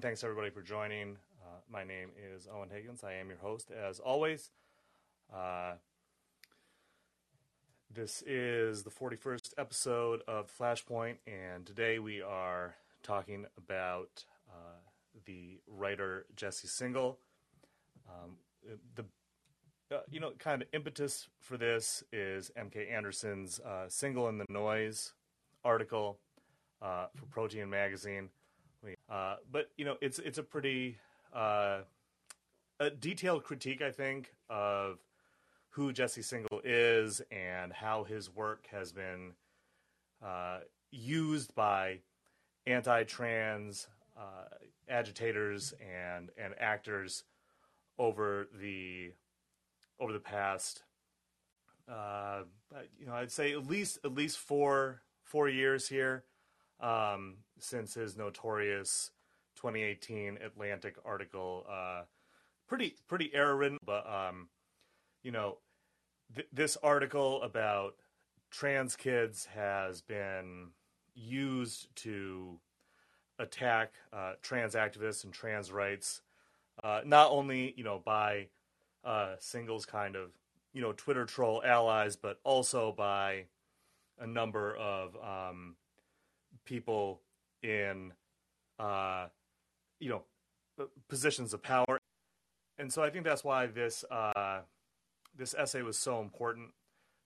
Thanks everybody for joining. Uh, my name is Owen Higgins. I am your host as always. Uh, this is the 41st episode of Flashpoint, and today we are talking about uh, the writer Jesse Singal. Um, the uh, you know kind of impetus for this is MK Anderson's uh, "Singal in the Noise" article uh, for Protean Magazine uh, but you know, it's it's a pretty uh, a detailed critique, I think, of who Jesse Singal is and how his work has been uh, used by anti-trans uh, agitators and and actors over the over the past uh, you know I'd say at least at least four four years here. Um, since his notorious 2018 Atlantic article. Uh, pretty pretty error ridden, but um, you know, th- this article about trans kids has been used to attack uh, trans activists and trans rights, uh, not only you know by uh, Singal's kind of you know Twitter troll allies, but also by a number of um, people in uh, you know positions of power, and so I think that's why this uh, this essay was so important,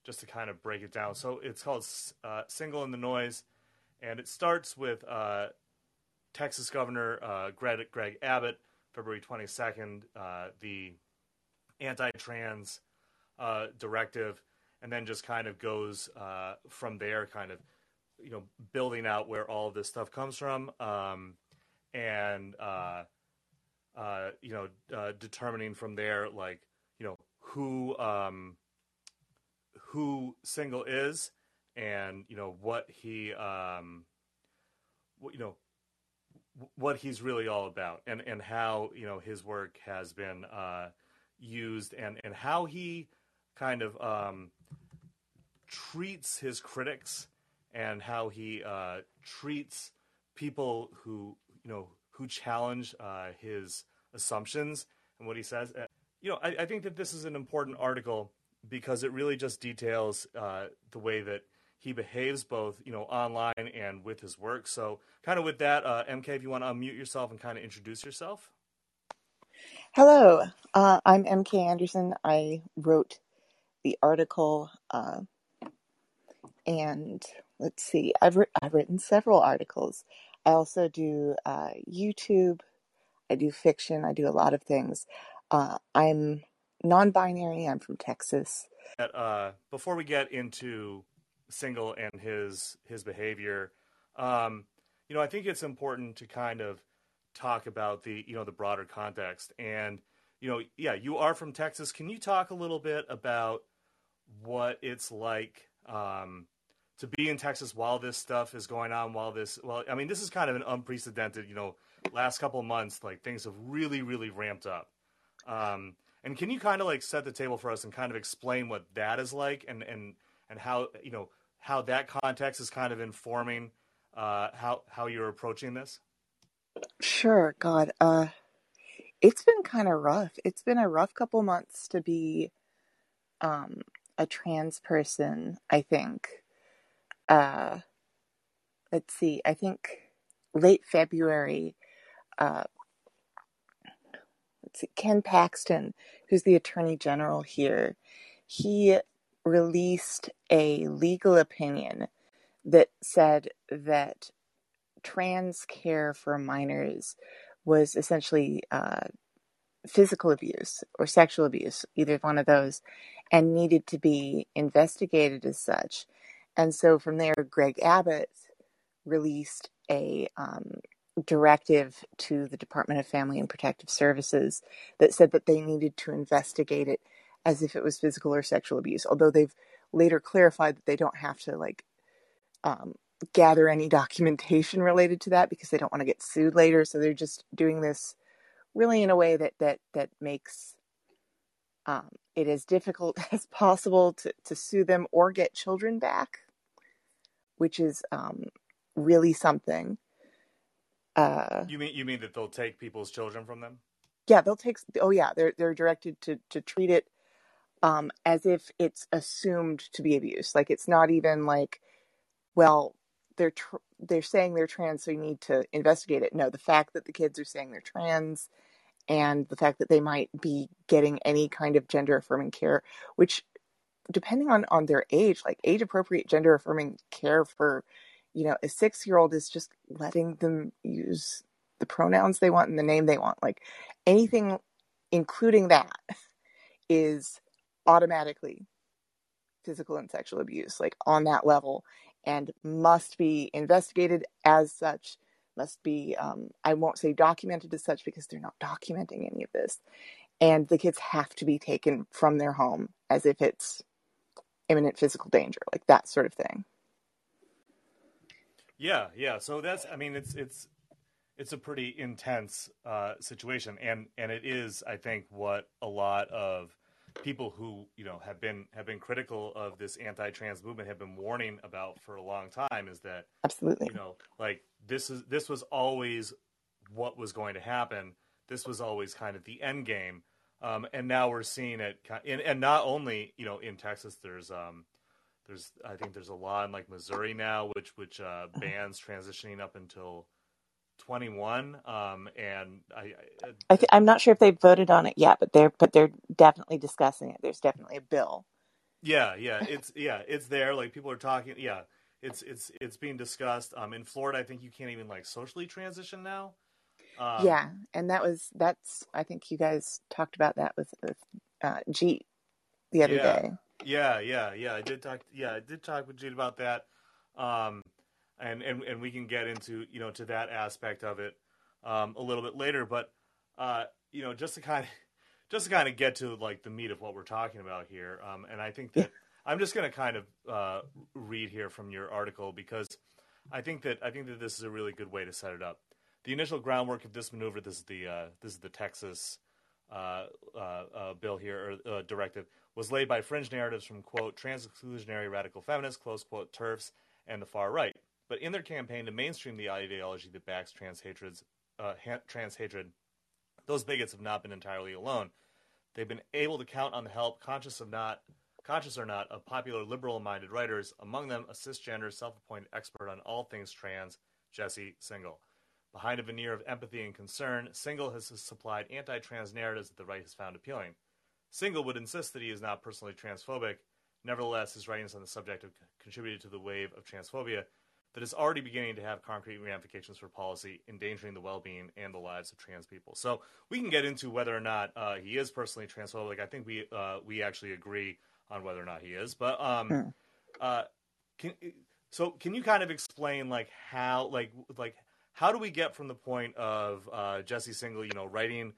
just to kind of break it down. So it's called uh, "Singal in the Noise," and it starts with uh, Texas Governor uh, Greg, Greg, Abbott, February twenty second, uh, the anti-trans directive, and then just kind of goes from there, kind of you know building out where all this stuff comes from um, and uh, uh, you know uh, determining from there like you know who um, who Singal is and you know what he um, what, you know what he's really all about and and how you know his work has been uh, used and and how he kind of um, treats his critics and how he uh, treats people who you know who challenge uh, his assumptions and what he says. Uh, you know, I, I, think that this is an important article because it really just details uh, the way that he behaves both you know online and with his work. So, kind of with that, uh, MK, if you want to unmute yourself and kind of introduce yourself. Hello, uh, I'm MK Anderson. I wrote the article and let's see, I've, I've written several articles. I also do uh, YouTube, I do fiction, I do a lot of things. Uh, I'm non binary, I'm from Texas. Uh, before we get into Singal and his his behavior, um, you know, I think it's important to kind of talk about the you know the broader context. And you know, yeah, you are from Texas. Can you talk a little bit about what it's like um, to be in Texas while this stuff is going on, while this, well, I mean, this is kind of an unprecedented, you know, last couple months, like things have really, really ramped up. Um, and can you kind of like set the table for us and kind of explain what that is like and, and, and how, you know, how that context is kind of informing uh, how, how you're approaching this? Sure. God, uh, it's been kind of rough. It's been a rough couple months to be um, a trans person, I think uh, let's see, I think late February, uh, let's see, Ken Paxton, who's the Attorney General here, he released a legal opinion that said that trans care for minors was essentially uh, physical abuse or sexual abuse, either one of those, and needed to be investigated as such. And so from there, Greg Abbott released a um, directive to the Department of Family and Protective Services that said that they needed to investigate it as if it was physical or sexual abuse. Although they've later clarified that they don't have to like um, gather any documentation related to that because they don't want to get sued later. So they're just doing this really in a way that that that makes um, it as difficult as possible to, to sue them or get children back, which is um, really something. Uh, you mean you mean that they'll take people's children from them? Yeah, they'll take. Oh yeah, they're they're directed to to treat it um, as if it's assumed to be abuse. Like it's not even like, well, they're tr- they're saying they're trans, so you need to investigate it. No, the fact that the kids are saying they're trans, and the fact that they might be getting any kind of gender affirming care, which depending on on their age, like age appropriate gender affirming care for, you know, a six year old is just letting them use the pronouns they want and the name they want. Like anything, including that, is automatically physical and sexual abuse, like on that level, and must be investigated as such. Must be, um, I won't say documented as such because they're not documenting any of this. And the kids have to be taken from their home as if it's imminent physical danger, like that sort of thing. Yeah, yeah. So that's, I mean, it's it's it's a pretty intense uh, situation, and and it is, I think, what a lot of people who you know have been have been critical of this anti-trans movement have been warning about for a long time is that absolutely you know like this is this was always what was going to happen. This was always kind of the end game. Um, and now we're seeing it and, and not only you know in texas there's um there's i think there's a law in like missouri now which which uh, bans transitioning up until 21 um, and i, I, I th- i'm not sure if they voted on it yet but they're but they're definitely discussing it. There's definitely a bill. Yeah yeah it's yeah it's there. Like people are talking yeah it's it's it's being discussed. Um in florida i think you can't even like socially transition now. Um, yeah and that was that's i think you guys talked about that with with uh jeet the other yeah, day. Yeah yeah yeah i did talk yeah i did talk with jeet about that. Um and, and and we can get into you know to that aspect of it um, a little bit later. But uh, you know, just to kind of just to kind of get to like the meat of what we're talking about here, um, and I think that I'm just going to kind of uh, read here from your article because I think that I think that this is a really good way to set it up. The initial groundwork of this maneuver, this is the uh, this is the Texas uh, uh, uh, bill here or directive, was laid by fringe narratives from quote trans exclusionary radical feminists close quote turfs and the far right but in their campaign to mainstream the ideology that backs trans hatreds, uh, trans hatred, those bigots have not been entirely alone. They've been able to count on the help, conscious of not, conscious or not, of popular liberal-minded writers. Among them, a cisgender, self-appointed expert on all things trans, Jesse Singal. Behind a veneer of empathy and concern, Singal has supplied anti-trans narratives that the right has found appealing. Singal would insist that he is not personally transphobic. Nevertheless, his writings on the subject have contributed to the wave of transphobia that is already beginning to have concrete ramifications for policy, endangering the well-being and the lives of trans people. So we can get into whether or not uh, he is personally transphobic. I think we uh, we actually agree on whether or not he is. But um, hmm. uh, can so can you kind of explain like how like like how do we get from the point of uh, Jesse Singal, you know, writing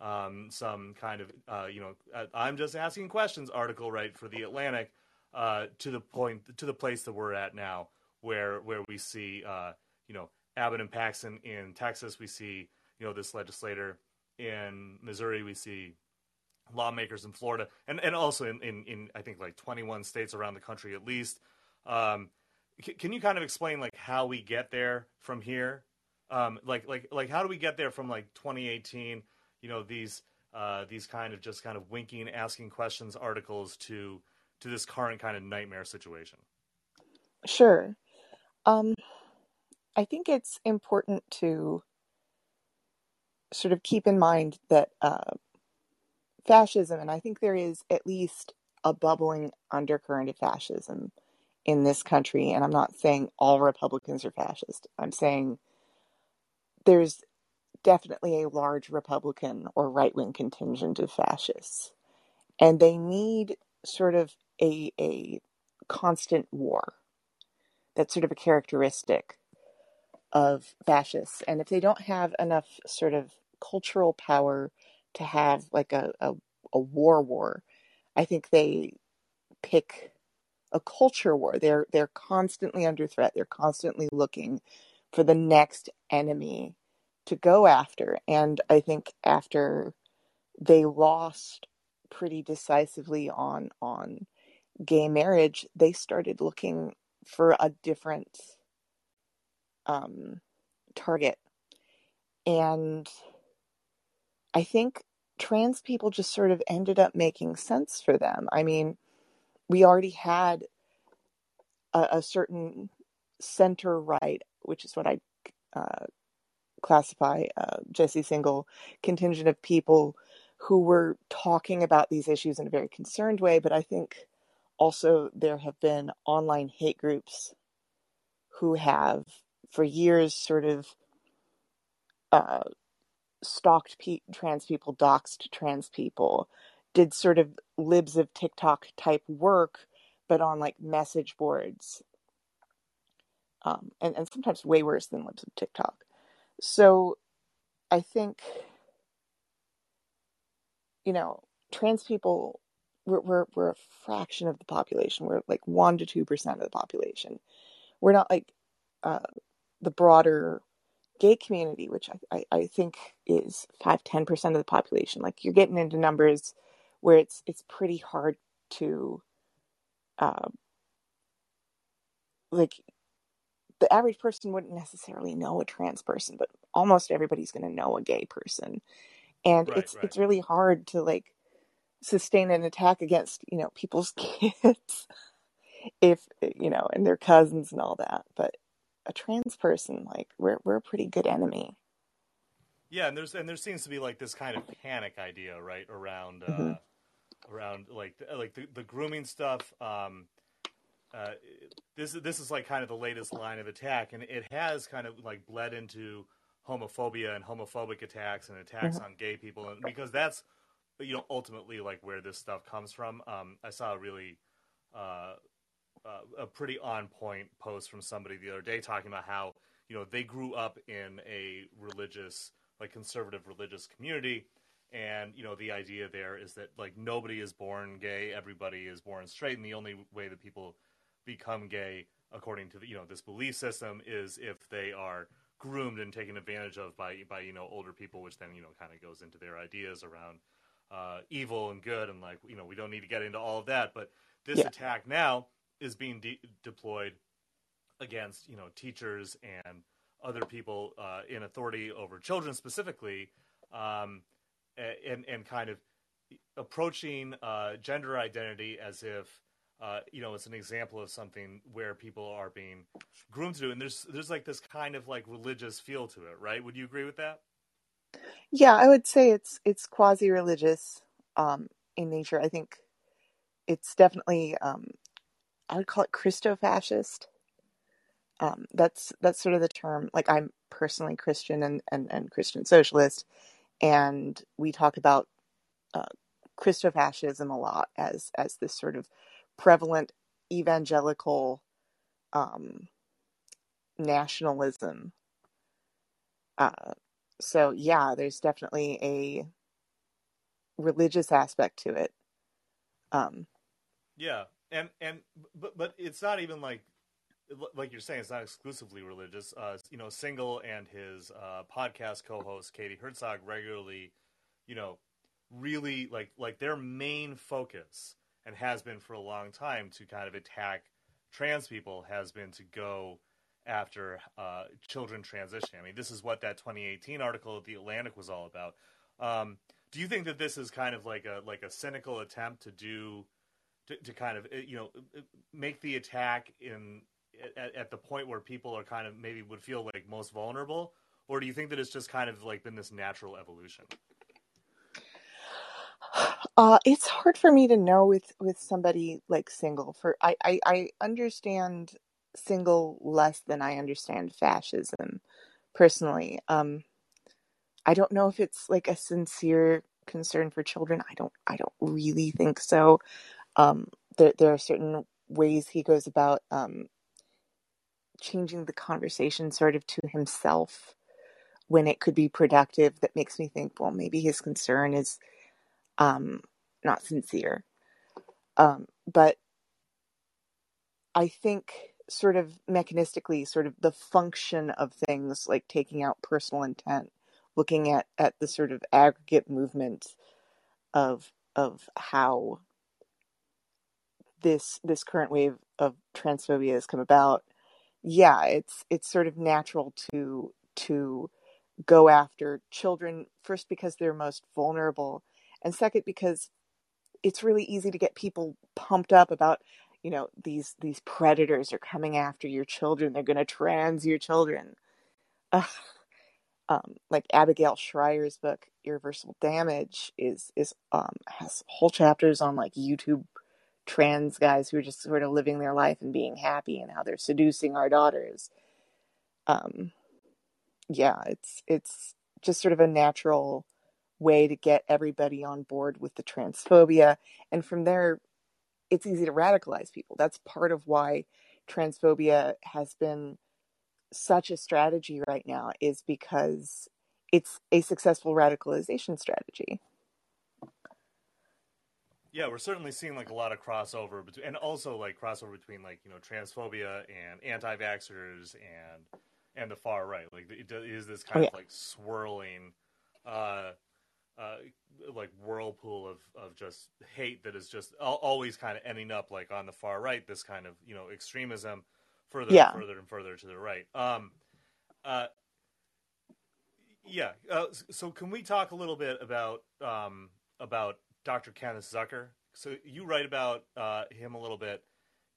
um, some kind of uh, you know uh, I'm just asking questions article right for the Atlantic uh, to the point to the place that we're at now where where we see uh, you know Abbott and Paxton in Texas, we see you know this legislator in Missouri, we see lawmakers in Florida, and and also in in, in I think like 21 states around the country at least. Um, c- can you kind of explain like how we get there from here? Um, like like like how do we get there from like 2018? You know these uh, these kind of just kind of winking, asking questions articles to to this current kind of nightmare situation. Sure. Um, I think it's important to sort of keep in mind that uh, fascism, and I think there is at least a bubbling undercurrent of fascism in this country. And I'm not saying all Republicans are fascist. I'm saying there's definitely a large Republican or right wing contingent of fascists. And they need sort of a, a constant war that's sort of a characteristic of fascists. And if they don't have enough sort of cultural power to have like a, a, a war war, I think they pick a culture war. They're they're constantly under threat. They're constantly looking for the next enemy to go after. And I think after they lost pretty decisively on on gay marriage, they started looking for a different um, target. and I think trans people just sort of ended up making sense for them. I mean, we already had a, a certain center right, which is what I uh, classify uh, Jesse Singal contingent of people who were talking about these issues in a very concerned way. But I think also there have been online hate groups who have for years sort of uh, stalked pe- trans people, doxed trans people, did sort of libs of TikTok type work, but on like message boards. Um, and, and sometimes way worse than libs of TikTok. So I think, you know, trans people, we're, we're, we're a fraction of the population. We're like 1% to 2% of the population. We're not like uh, the broader gay community, which I, I, I think is 5 10% of the population. Like you're getting into numbers where it's it's pretty hard to uh, like the average person wouldn't necessarily know a trans person, but almost everybody's going to know a gay person. And right, it's right. it's really hard to like sustain an attack against, you know, people's kids if you know, and their cousins and all that. But a trans person, like we're we're a pretty good enemy. Yeah, and there's and there seems to be like this kind of panic idea, right, around uh, mm-hmm. around like like the, the grooming stuff. Um, uh, this this is like kind of the latest line of attack, and it has kind of like bled into homophobia and homophobic attacks and attacks mm-hmm. on gay people, and because that's you know ultimately like where this stuff comes from. Um, I saw a really uh, uh, a pretty on point post from somebody the other day talking about how you know they grew up in a religious like conservative religious community. And you know the idea there is that like nobody is born gay. Everybody is born straight. And the only way that people become gay according to the, you know this belief system is if they are groomed and taken advantage of by by you know older people which then you know kind of goes into their ideas around uh, evil and good and like you know we don't need to get into all of that. But this yeah. attack now is being de- deployed against you know teachers and other people uh, in authority over children specifically, um, and and kind of approaching uh, gender identity as if uh, you know it's an example of something where people are being groomed to do, and there's there's like this kind of like religious feel to it, right? Would you agree with that? Yeah, I would say it's it's quasi religious um, in nature. I think it's definitely um, I would call it Christo-fascist. Um, that's that's sort of the term. Like I'm personally Christian and and, and Christian socialist, and we talk about uh, Christo-fascism a lot as as this sort of prevalent evangelical um, nationalism. Uh, so yeah, there's definitely a religious aspect to it. Um, yeah, and and but but it's not even like like you're saying, it's not exclusively religious. Uh, you know, Singal and his uh, podcast co-host Katie Herzog regularly, you know, really like like their main focus and has been for a long time to kind of attack trans people has been to go after uh, children transitioning. I mean, this is what that 2018 article at the Atlantic was all about. Um, do you think that this is kind of like a like a cynical attempt to do to, to kind of uh, you know uh, make the attack in at, at, the point where people are kind of maybe would feel like most vulnerable? Or do you think that it's just kind of like been this natural evolution? Uh, it's hard for me to know with with somebody like Singal. For I, I i understand Singal less than i understand fascism personally. Um i don't know if it's like a sincere concern for children. I don't i don't really think so um, there, there are certain ways he goes about um, changing the conversation sort of to himself when it could be productive that makes me think, well, maybe his concern is um, not sincere. Um, but I think sort of mechanistically, sort of the function of things like taking out personal intent, looking at, at the sort of aggregate movement of of how this this current wave of transphobia has come about, yeah, it's it's sort of natural to to go after children first because they're most vulnerable and second because it's really easy to get people pumped up about you know these these predators are coming after your children they're going to trans your children. Um, like abigail shrier's book irreversible damage is is um, has whole chapters on like youtube trans guys who are just sort of living their life and being happy and how they're seducing our daughters. Um yeah it's it's just sort of a natural way to get everybody on board with the transphobia. And from there it's easy to radicalize people. That's part of why transphobia has been such a strategy right now is because it's a successful radicalization strategy yeah, we're certainly seeing like a lot of crossover between, and also like crossover between like you know transphobia and anti-vaxxers and and the far right. Like it is this kind oh, yeah. of like swirling, uh, uh, like whirlpool of of just hate that is just always kind of ending up like on the far right. This kind of you know extremism further yeah. and further and further to the right. Um, uh, yeah. Uh, so can we talk a little bit about um, about Dr. Kenneth Zucker. So you write about uh, him a little bit.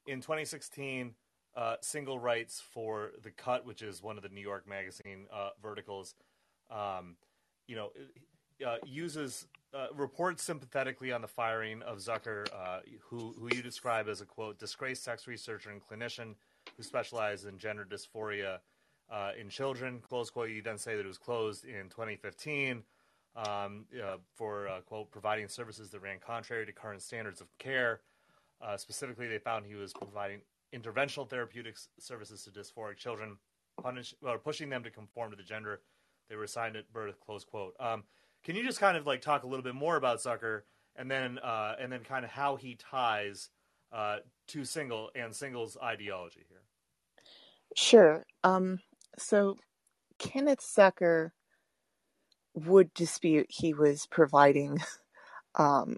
In 2016, uh, Singal writes for The Cut, which is one of the New York Magazine uh, verticals. Um, you know, uh, uses uh, reports sympathetically on the firing of Zucker, uh, who who you describe as a quote disgraced sex researcher and clinician who specialized in gender dysphoria in children. Close quote. You then say that it was closed in 2015 um, uh, for uh, quote providing services that ran contrary to current standards of care. Uh, specifically, they found he was providing interventional therapeutic services to dysphoric children, punish, or pushing them to conform to the gender they were assigned at birth. Close quote. Um, can you just kind of like talk a little bit more about Zucker, and then uh, and then kind of how he ties uh, to Singal and Singal's ideology here? Sure. Um, so Kenneth Zucker would dispute he was providing um,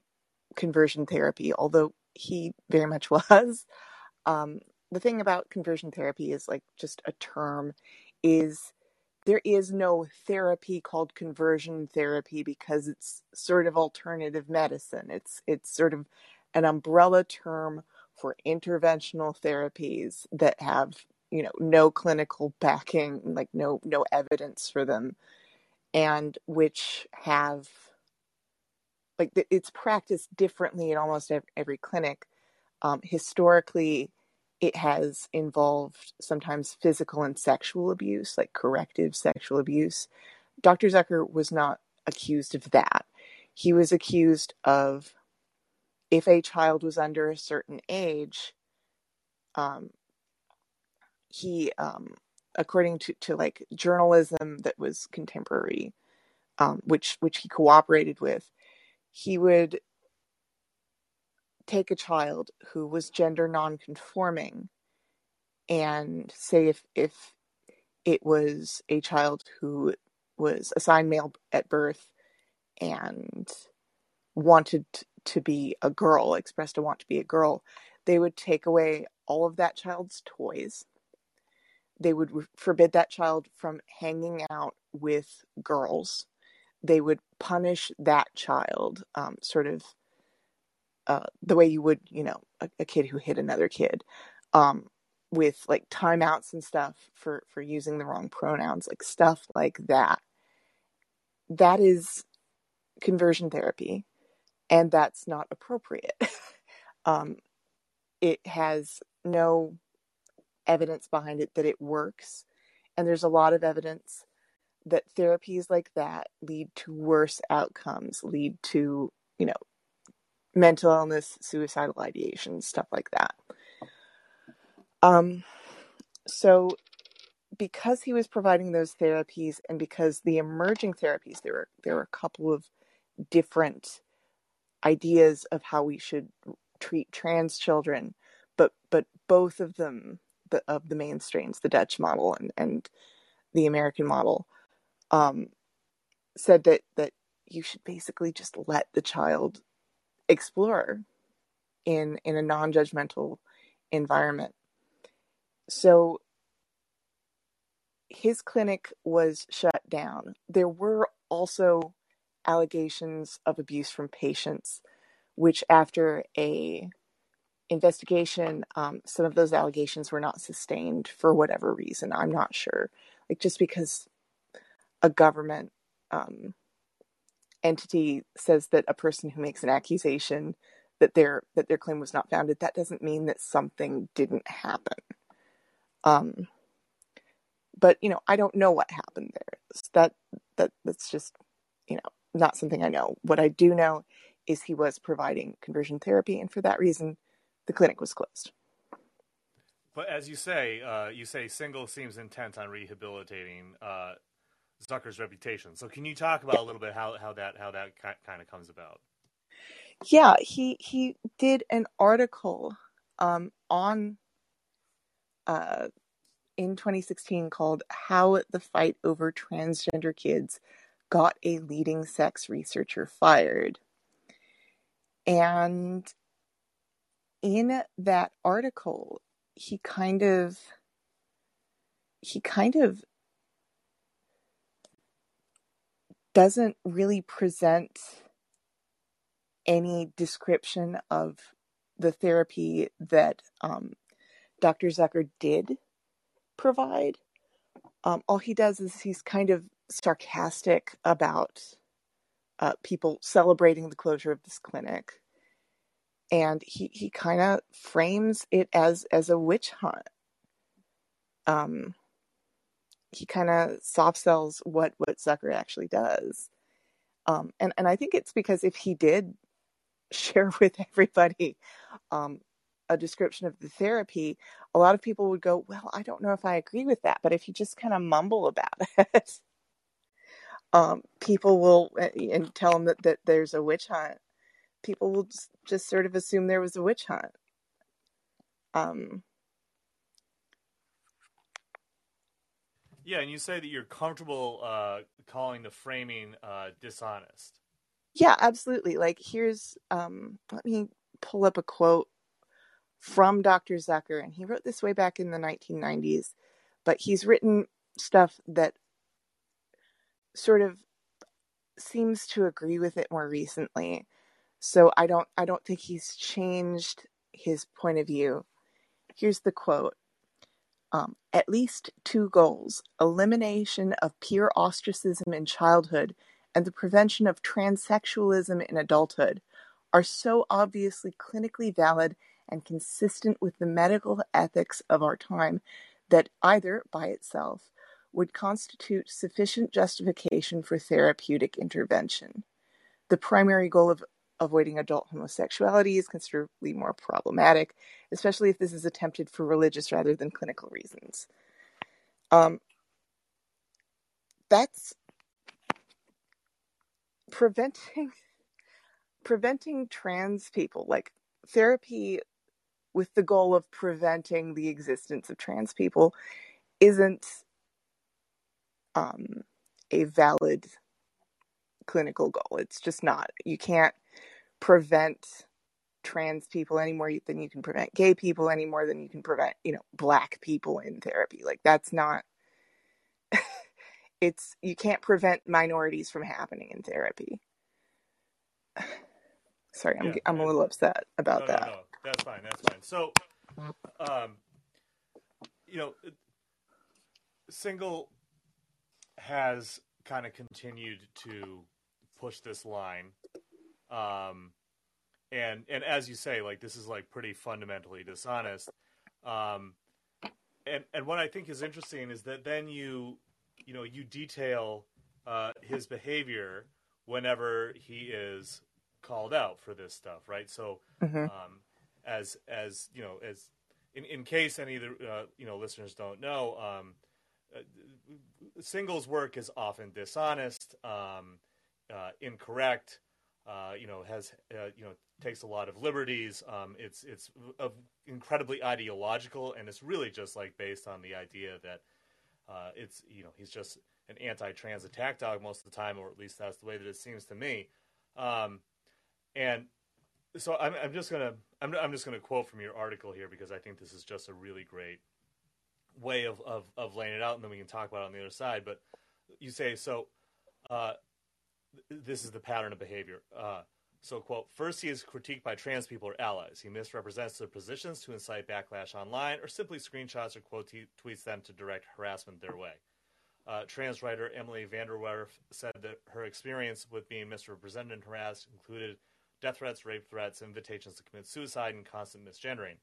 conversion therapy, although he very much was. Um, the thing about conversion therapy is like just a term is there is no therapy called conversion therapy because it's sort of alternative medicine. It's it's sort of an umbrella term for interventional therapies that have you know no clinical backing like no no evidence for them and which have like it's practiced differently in almost every clinic. Um, historically, it has involved sometimes physical and sexual abuse, like corrective sexual abuse. Dr. Zucker was not accused of that. He was accused of if a child was under a certain age, um, he um, according to, to like journalism that was contemporary, um, which which he cooperated with, he would take a child who was gender nonconforming and say if if it was a child who was assigned male at birth and wanted to be a girl, expressed a want to be a girl, they would take away all of that child's toys they would forbid that child from hanging out with girls. They would punish that child, um, sort of uh, the way you would, you know, a, a kid who hit another kid, um, with like timeouts and stuff for for using the wrong pronouns, like stuff like that. That is conversion therapy, and that's not appropriate. um, it has no evidence behind it that it works. And there's a lot of evidence that therapies like that lead to worse outcomes, lead to, you know, mental illness, suicidal ideation, stuff like that. Um, so because he was providing those therapies and because the emerging therapies, there were there were a couple of different ideas of how we should treat trans children, but but both of them the, of the mainstrains, the Dutch model and, and the American model, um, said that that you should basically just let the child explore in in a non-judgmental environment. So his clinic was shut down. There were also allegations of abuse from patients, which after a investigation, um, some of those allegations were not sustained for whatever reason. I'm not sure. Like just because a government um, entity says that a person who makes an accusation that their that their claim was not founded, that doesn't mean that something didn't happen. Um, but you know, I don't know what happened there. That that that's just you know not something I know. What I do know is he was providing conversion therapy, and for that reason, the clinic was closed. But as you say, uh, you say Singal seems intent on rehabilitating uh, Zucker's reputation. So can you talk about a little bit how, how that how that kind of comes about? Yeah, he he did an article um, on uh, in 2016 called "How the Fight Over Transgender Kids Got a Leading Sex Researcher Fired," and in that article, he kind of he kind of doesn't really present any description of the therapy that um, Dr. Zucker did provide. Um, all he does is he's kind of sarcastic about uh, people celebrating the closure of this clinic, and he he kind of frames it as as a witch hunt. Um, he kind of soft sells what what Zucker actually does. Um, and and I think it's because if he did share with everybody um, a description of the therapy, a lot of people would go, "Well, I don't know if I agree with that." But if you just kind of mumble about it, um, people will eh, and tell them that, that there's a witch hunt. People will just, just sort of assume there was a witch hunt. Um, Yeah, and you say that you're comfortable uh, calling the framing uh, dishonest. Yeah, absolutely. Like here's um, let me pull up a quote from Dr. Zucker, and he wrote this way back in the 1990s, but he's written stuff that sort of seems to agree with it more recently. So I don't I don't think he's changed his point of view. Here's the quote um, at least two goals elimination of peer ostracism in childhood and the prevention of transsexualism in adulthood are so obviously clinically valid and consistent with the medical ethics of our time that either by itself would constitute sufficient justification for therapeutic intervention. The primary goal of avoiding adult homosexuality is considerably more problematic, especially if this is attempted for religious rather than clinical reasons. Um, that's preventing preventing trans people like therapy with the goal of preventing the existence of trans people isn't um, a valid clinical goal. It's just not. You can't prevent trans people any more than you can prevent gay people any more than you can prevent you know black people in therapy like that's not it's you can't prevent minorities from happening in therapy sorry i'm, yeah. I'm a little upset about no, that no, no. that's fine that's fine so um you know Singal has kind of continued to push this line um, and and as you say, like this is like pretty fundamentally dishonest. Um, and and what I think is interesting is that then you you know you detail uh, his behavior whenever he is called out for this stuff, right? So mm-hmm. um, as as you know as in, in case any of the uh, you know listeners don't know, um, uh, Singal's work is often dishonest, um, uh, incorrect, uh, you know, has uh, you know takes a lot of liberties. Um, it's it's incredibly ideological, and it's really just like based on the idea that uh, it's you know he's just an anti-trans attack dog most of the time, or at least that's the way that it seems to me. Um, and so I'm, I'm just gonna I'm, I'm just gonna quote from your article here because I think this is just a really great way of, of, of laying it out, and then we can talk about it on the other side. But you say so. Uh, this is the pattern of behavior. Uh, so, quote, first he is critiqued by trans people or allies. He misrepresents their positions to incite backlash online or simply screenshots or quote tweets them to direct harassment their way. Uh, trans writer Emily VanDerWerff said that her experience with being misrepresented and harassed included death threats, rape threats, invitations to commit suicide, and constant misgendering.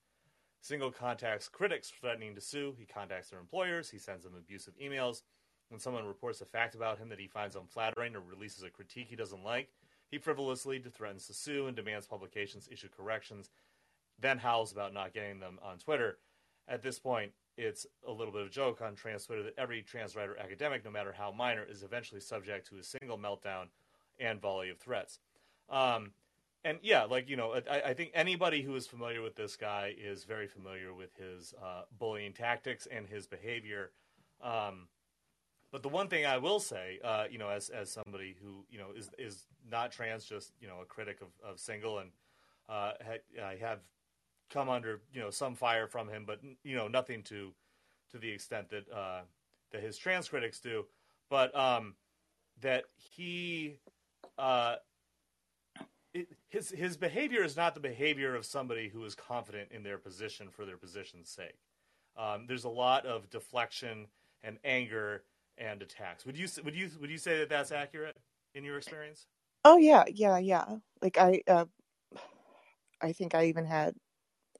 Singal contacts critics threatening to sue. He contacts their employers. He sends them abusive emails. When someone reports a fact about him that he finds unflattering or releases a critique he doesn't like, he frivolously threatens to sue and demands publications issue corrections, then howls about not getting them on Twitter. At this point, it's a little bit of a joke on trans Twitter that every trans writer academic, no matter how minor, is eventually subject to a Singal meltdown and volley of threats. Um, and yeah, like you know, I, I, think anybody who is familiar with this guy is very familiar with his uh, bullying tactics and his behavior. Um, but the one thing I will say, uh, you know, as as somebody who you know is is not trans, just you know a critic of, of Singal, and uh, ha- I have come under you know some fire from him, but you know nothing to to the extent that uh, that his trans critics do. But um, that he uh, it, his his behavior is not the behavior of somebody who is confident in their position for their position's sake. Um, there's a lot of deflection and anger and attacks. Would you would you would you say that that's accurate in your experience? Oh yeah, yeah, yeah. Like I, uh, I think I even had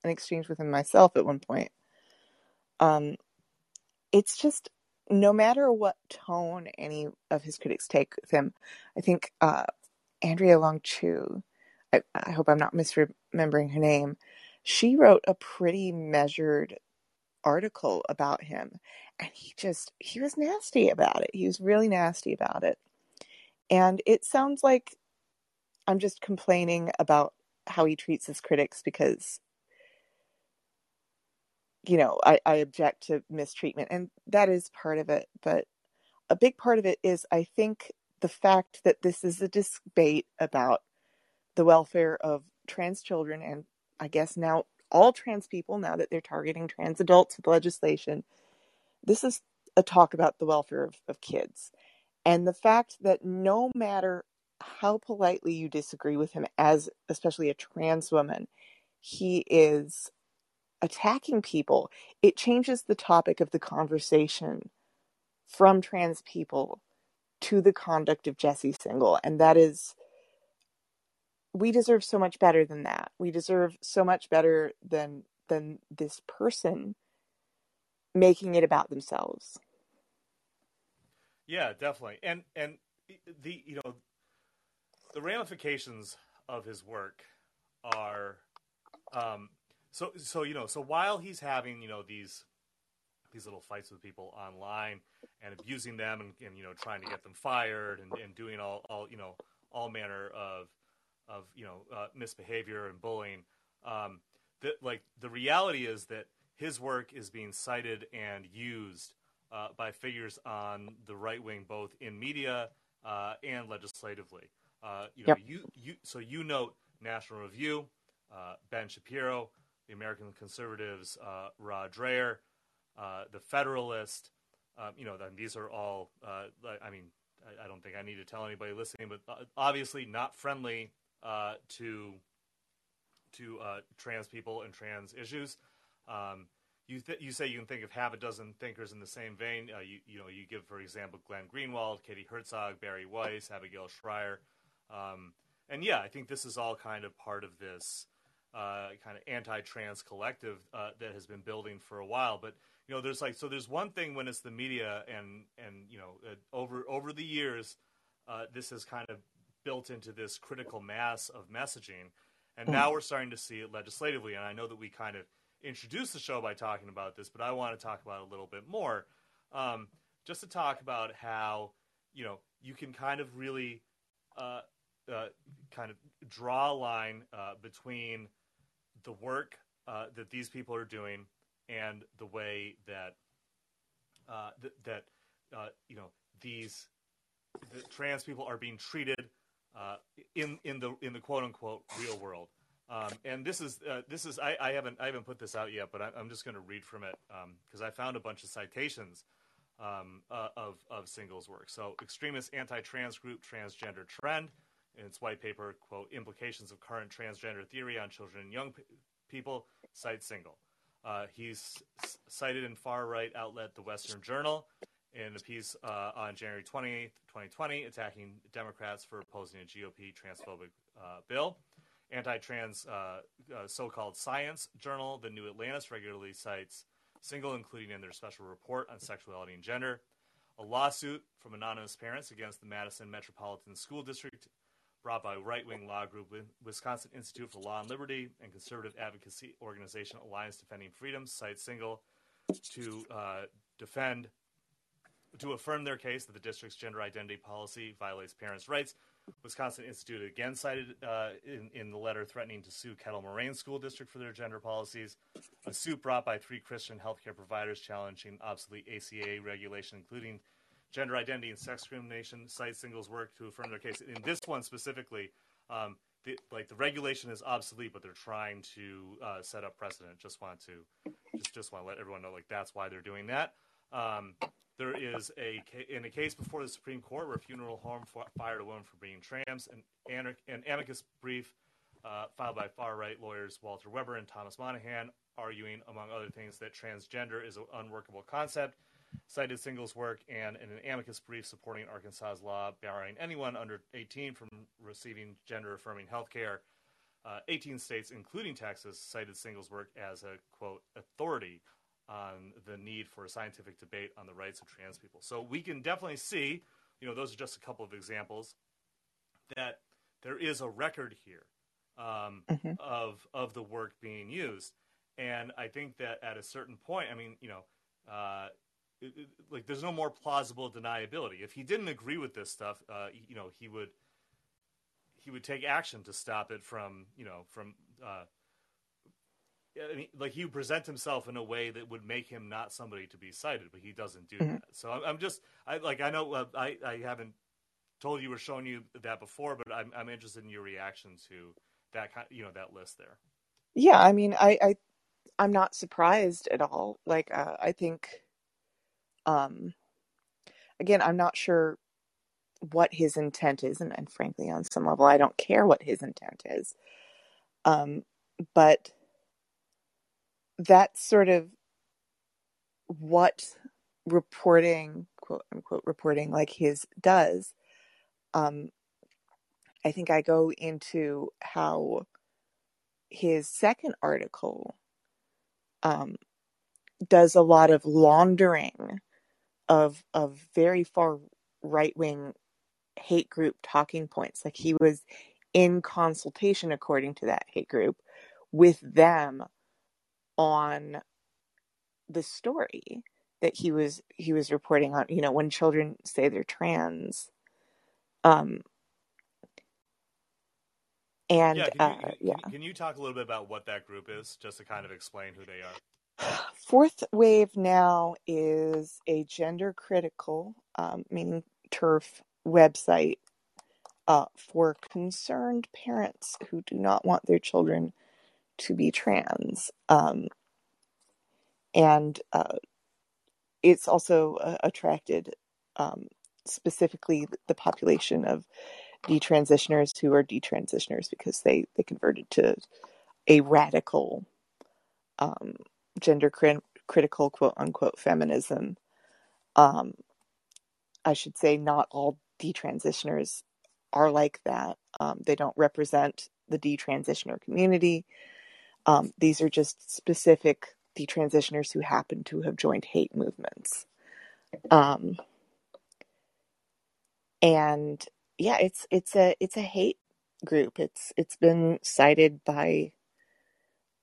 an exchange with him myself at one point. Um, it's just no matter what tone any of his critics take with him, I think uh, Andrea Long Chu, I, I hope I'm not misremembering her name, she wrote a pretty measured article about him and he just he was nasty about it. He was really nasty about it. And it sounds like i'm just complaining about how he treats his critics because you know I, I object to mistreatment and that is part of it. But a big part of it is i think the fact that this is a debate about the welfare of trans children and i guess now all trans people now that they're targeting trans adults with legislation. This is a talk about the welfare of, of kids. And the fact that no matter how politely you disagree with him, as especially a trans woman, he is attacking people, it changes the topic of the conversation from trans people to the conduct of Jesse Singal. And that is we deserve so much better than that. We deserve so much better than than this person making it about themselves. Yeah, definitely. And and the you know the ramifications of his work are um so so you know so while he's having you know these these little fights with people online and abusing them and, and you know trying to get them fired and, and doing all all you know all manner of of you know uh, misbehavior and bullying. Um, the, like the reality is that his work is being cited and used uh, by figures on the right wing, both in media uh, and legislatively. Uh, you know, yep. you you so you note National Review, uh, Ben Shapiro, the American Conservatives, uh, Rod Dreher, the Federalist. Um, you know, then these are all. I mean, I, I, don't think I need to tell anybody listening, but obviously not friendly uh, to to uh, trans people and trans issues. Um, you th- you say you can think of half a dozen thinkers in the same vein. Uh, you you know you give for example Glenn Greenwald, Katie Herzog, Bari Weiss, Abigail Shrier, um, and yeah, I think this is all kind of part of this uh, kind of anti-trans collective uh, that has been building for a while. But you know, there's like so there's one thing when it's the media and and you know uh, over over the years, uh, this has kind of built into this critical mass of messaging. And hmm. now we're starting to see it legislatively. And I know that we kind of introduced the show by talking about this, but I want to talk about it a little bit more. Um, just to talk about how, you know, you can kind of really uh, uh, kind of draw a line uh, between the work uh, that these people are doing and the way that uh, th- that uh, you know these the trans people are being treated uh, in in the in the quote unquote real world. Um, and this is uh, this is I, I, haven't I haven't put this out yet, but I, am just going to read from it because um, I found a bunch of citations um, uh, of of Singal's work. So, extremist anti-trans group Transgender Trend in its white paper, quote, implications of current transgender theory on children and young p- people, cites Singal. Uh, he's cited in far right outlet The Western Journal in a piece uh, on January 28th, 2020, attacking Democrats for opposing a GOP transphobic uh, bill. Anti trans uh, uh, so called science journal, The New Atlantis, regularly cites Singal, including in their special report on sexuality and gender. A lawsuit from anonymous parents against the Madison Metropolitan School District brought by right wing law group Wisconsin Institute for Law and Liberty and conservative advocacy organization Alliance Defending Freedom cites Singal to uh, defend to affirm their case that the district's gender identity policy violates parents' rights. Wisconsin Institute again cited uh, in, in the letter threatening to sue Kettle Moraine School District for their gender policies. A suit brought by three Christian healthcare providers challenging obsolete ACA regulation, including gender identity and sex discrimination, cites Singal's work to affirm their case. In this one specifically, um, the, like the regulation is obsolete, but they're trying to uh, set up precedent. Just want to just just want to let everyone know like that's why they're doing that. Um, there is a in a case before the Supreme Court where funeral home fired a woman for being trans. An, an amicus brief uh, filed by far right lawyers Walter Weber and Thomas Monahan, arguing among other things that transgender is an unworkable concept. Cited Singal's work and in an amicus brief supporting Arkansas's law barring anyone under 18 from receiving gender affirming health care. Uh, 18 states, including Texas, cited Singal's work as a quote authority on the need for a scientific debate on the rights of trans people. So we can definitely see, you know, those are just a couple of examples that there is a record here um, mm-hmm. of of the work being used, and I think that at a certain point, I mean, you know. Uh, it, it, like there's no more plausible deniability. If he didn't agree with this stuff, uh, you know, he would he would take action to stop it from you know from uh, I mean, like he would present himself in a way that would make him not somebody to be cited, but he doesn't do mm-hmm. that. So I'm, I'm, just, I like, I know uh, I, I haven't told you or shown you that before, but I'm, I'm interested in your reaction to that kind, you know, that list there. Yeah, I mean, I, I I'm not surprised at all. Like, uh, I think, um, again, I'm not sure what his intent is, and, and frankly, on some level, I don't care what his intent is. Um, but that's sort of what reporting quote unquote reporting like his does um i think i go into how his second article um does a lot of laundering of of very far right wing hate group talking points. Like he was in consultation according to that hate group with them on the story that he was he was reporting on you know when children say they're trans um and yeah, can you, uh, yeah. can you talk a little bit about what that group is just to kind of explain who they are fourth wave now is a gender critical um, meaning TERF website uh, for concerned parents who do not want their children to be trans. Um, and uh, it's also uh, attracted um, specifically the population of detransitioners who are detransitioners because they, they converted to a radical um, gender crit- critical quote unquote feminism. Um, I should say not all detransitioners are like that. Um, they don't represent the detransitioner community. Um, these are just specific detransitioners who happen to have joined hate movements. Um, and yeah, it's it's a it's a hate group. It's it's been cited by,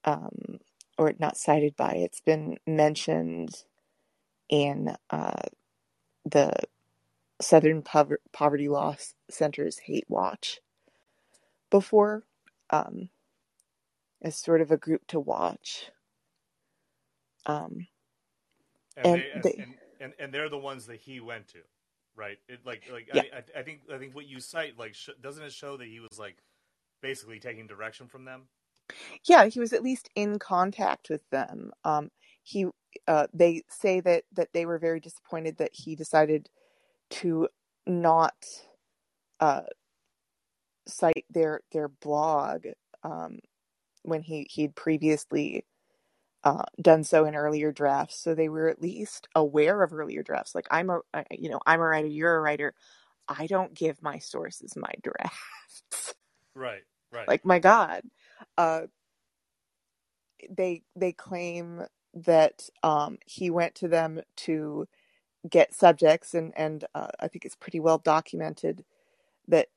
um, or not cited by. It's been mentioned in uh, the Southern Poverty Law Center's Hate Watch before. Um, as sort of a group to watch. Um, and, and, they, they, and, and, and they're the ones that he went to, right? It, like like yeah. I, I think I think what you cite like sh- doesn't it show that he was like basically taking direction from them? Yeah, he was at least in contact with them. Um, he, uh, they say that that they were very disappointed that he decided to not uh, cite their their blog um, when he he'd previously uh, done so in earlier drafts. So they were at least aware of earlier drafts. Like I'm a you know I'm a writer, you're a writer. I don't give my sources my drafts. Right. Right. Like my God, uh, they they claim that um, he went to them to get subjects, and and uh, I think it's pretty well documented that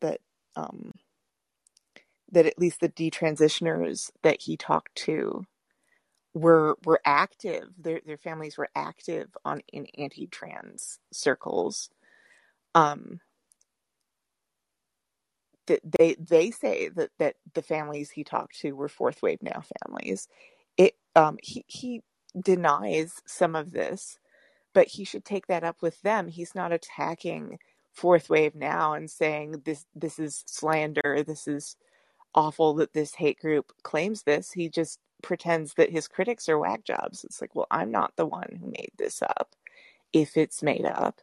that um, that at least the detransitioners that he talked to were were active. Their their families were active on in anti-trans circles. Um, that they they say that that the families he talked to were fourth wave now families. It um he he denies some of this, but he should take that up with them. He's not attacking fourth wave now and saying this this is slander, this is awful that this hate group claims this. He just pretends that his critics are whack jobs. It's like, well, I'm not the one who made this up. If it's made up.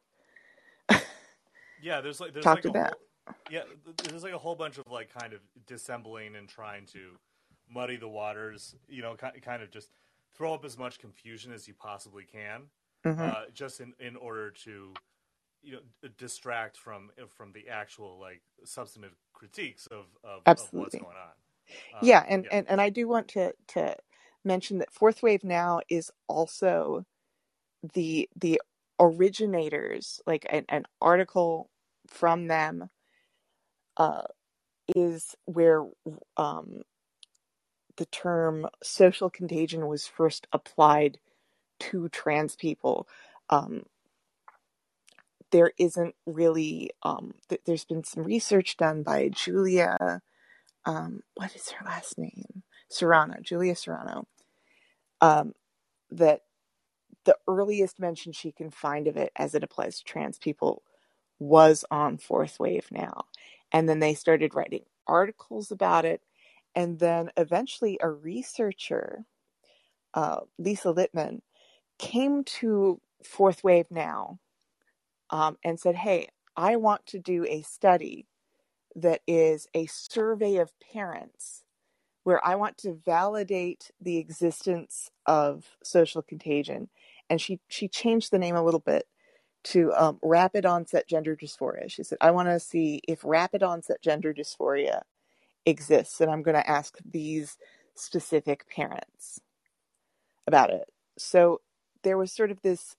yeah, there's like there's Talk like to a that. Whole, yeah, there's like a whole bunch of like kind of dissembling and trying to muddy the waters. You know, kind of just throw up as much confusion as you possibly can, Mhm. uh, just in in order to you know distract from from the actual like substantive critiques of of, of what's Absolutely. going on. Um, yeah, and, yeah. and and I do want to to mention that fourth wave now is also the the originators like an, an article from them uh is where um the term social contagion was first applied to trans people um there isn't really um th- there's been some research done by Julia um what is her last name? Serrano Julia Serrano um that the earliest mention she can find of it as it applies to trans people was on fourth wave now and then they started writing articles about it and then eventually a researcher uh, lisa littman came to fourth wave now um, and said hey i want to do a study that is a survey of parents where i want to validate the existence of social contagion and she she changed the name a little bit to um, rapid onset gender dysphoria. She said, I want to see if rapid onset gender dysphoria exists, and I'm going to ask these specific parents about it. So there was sort of this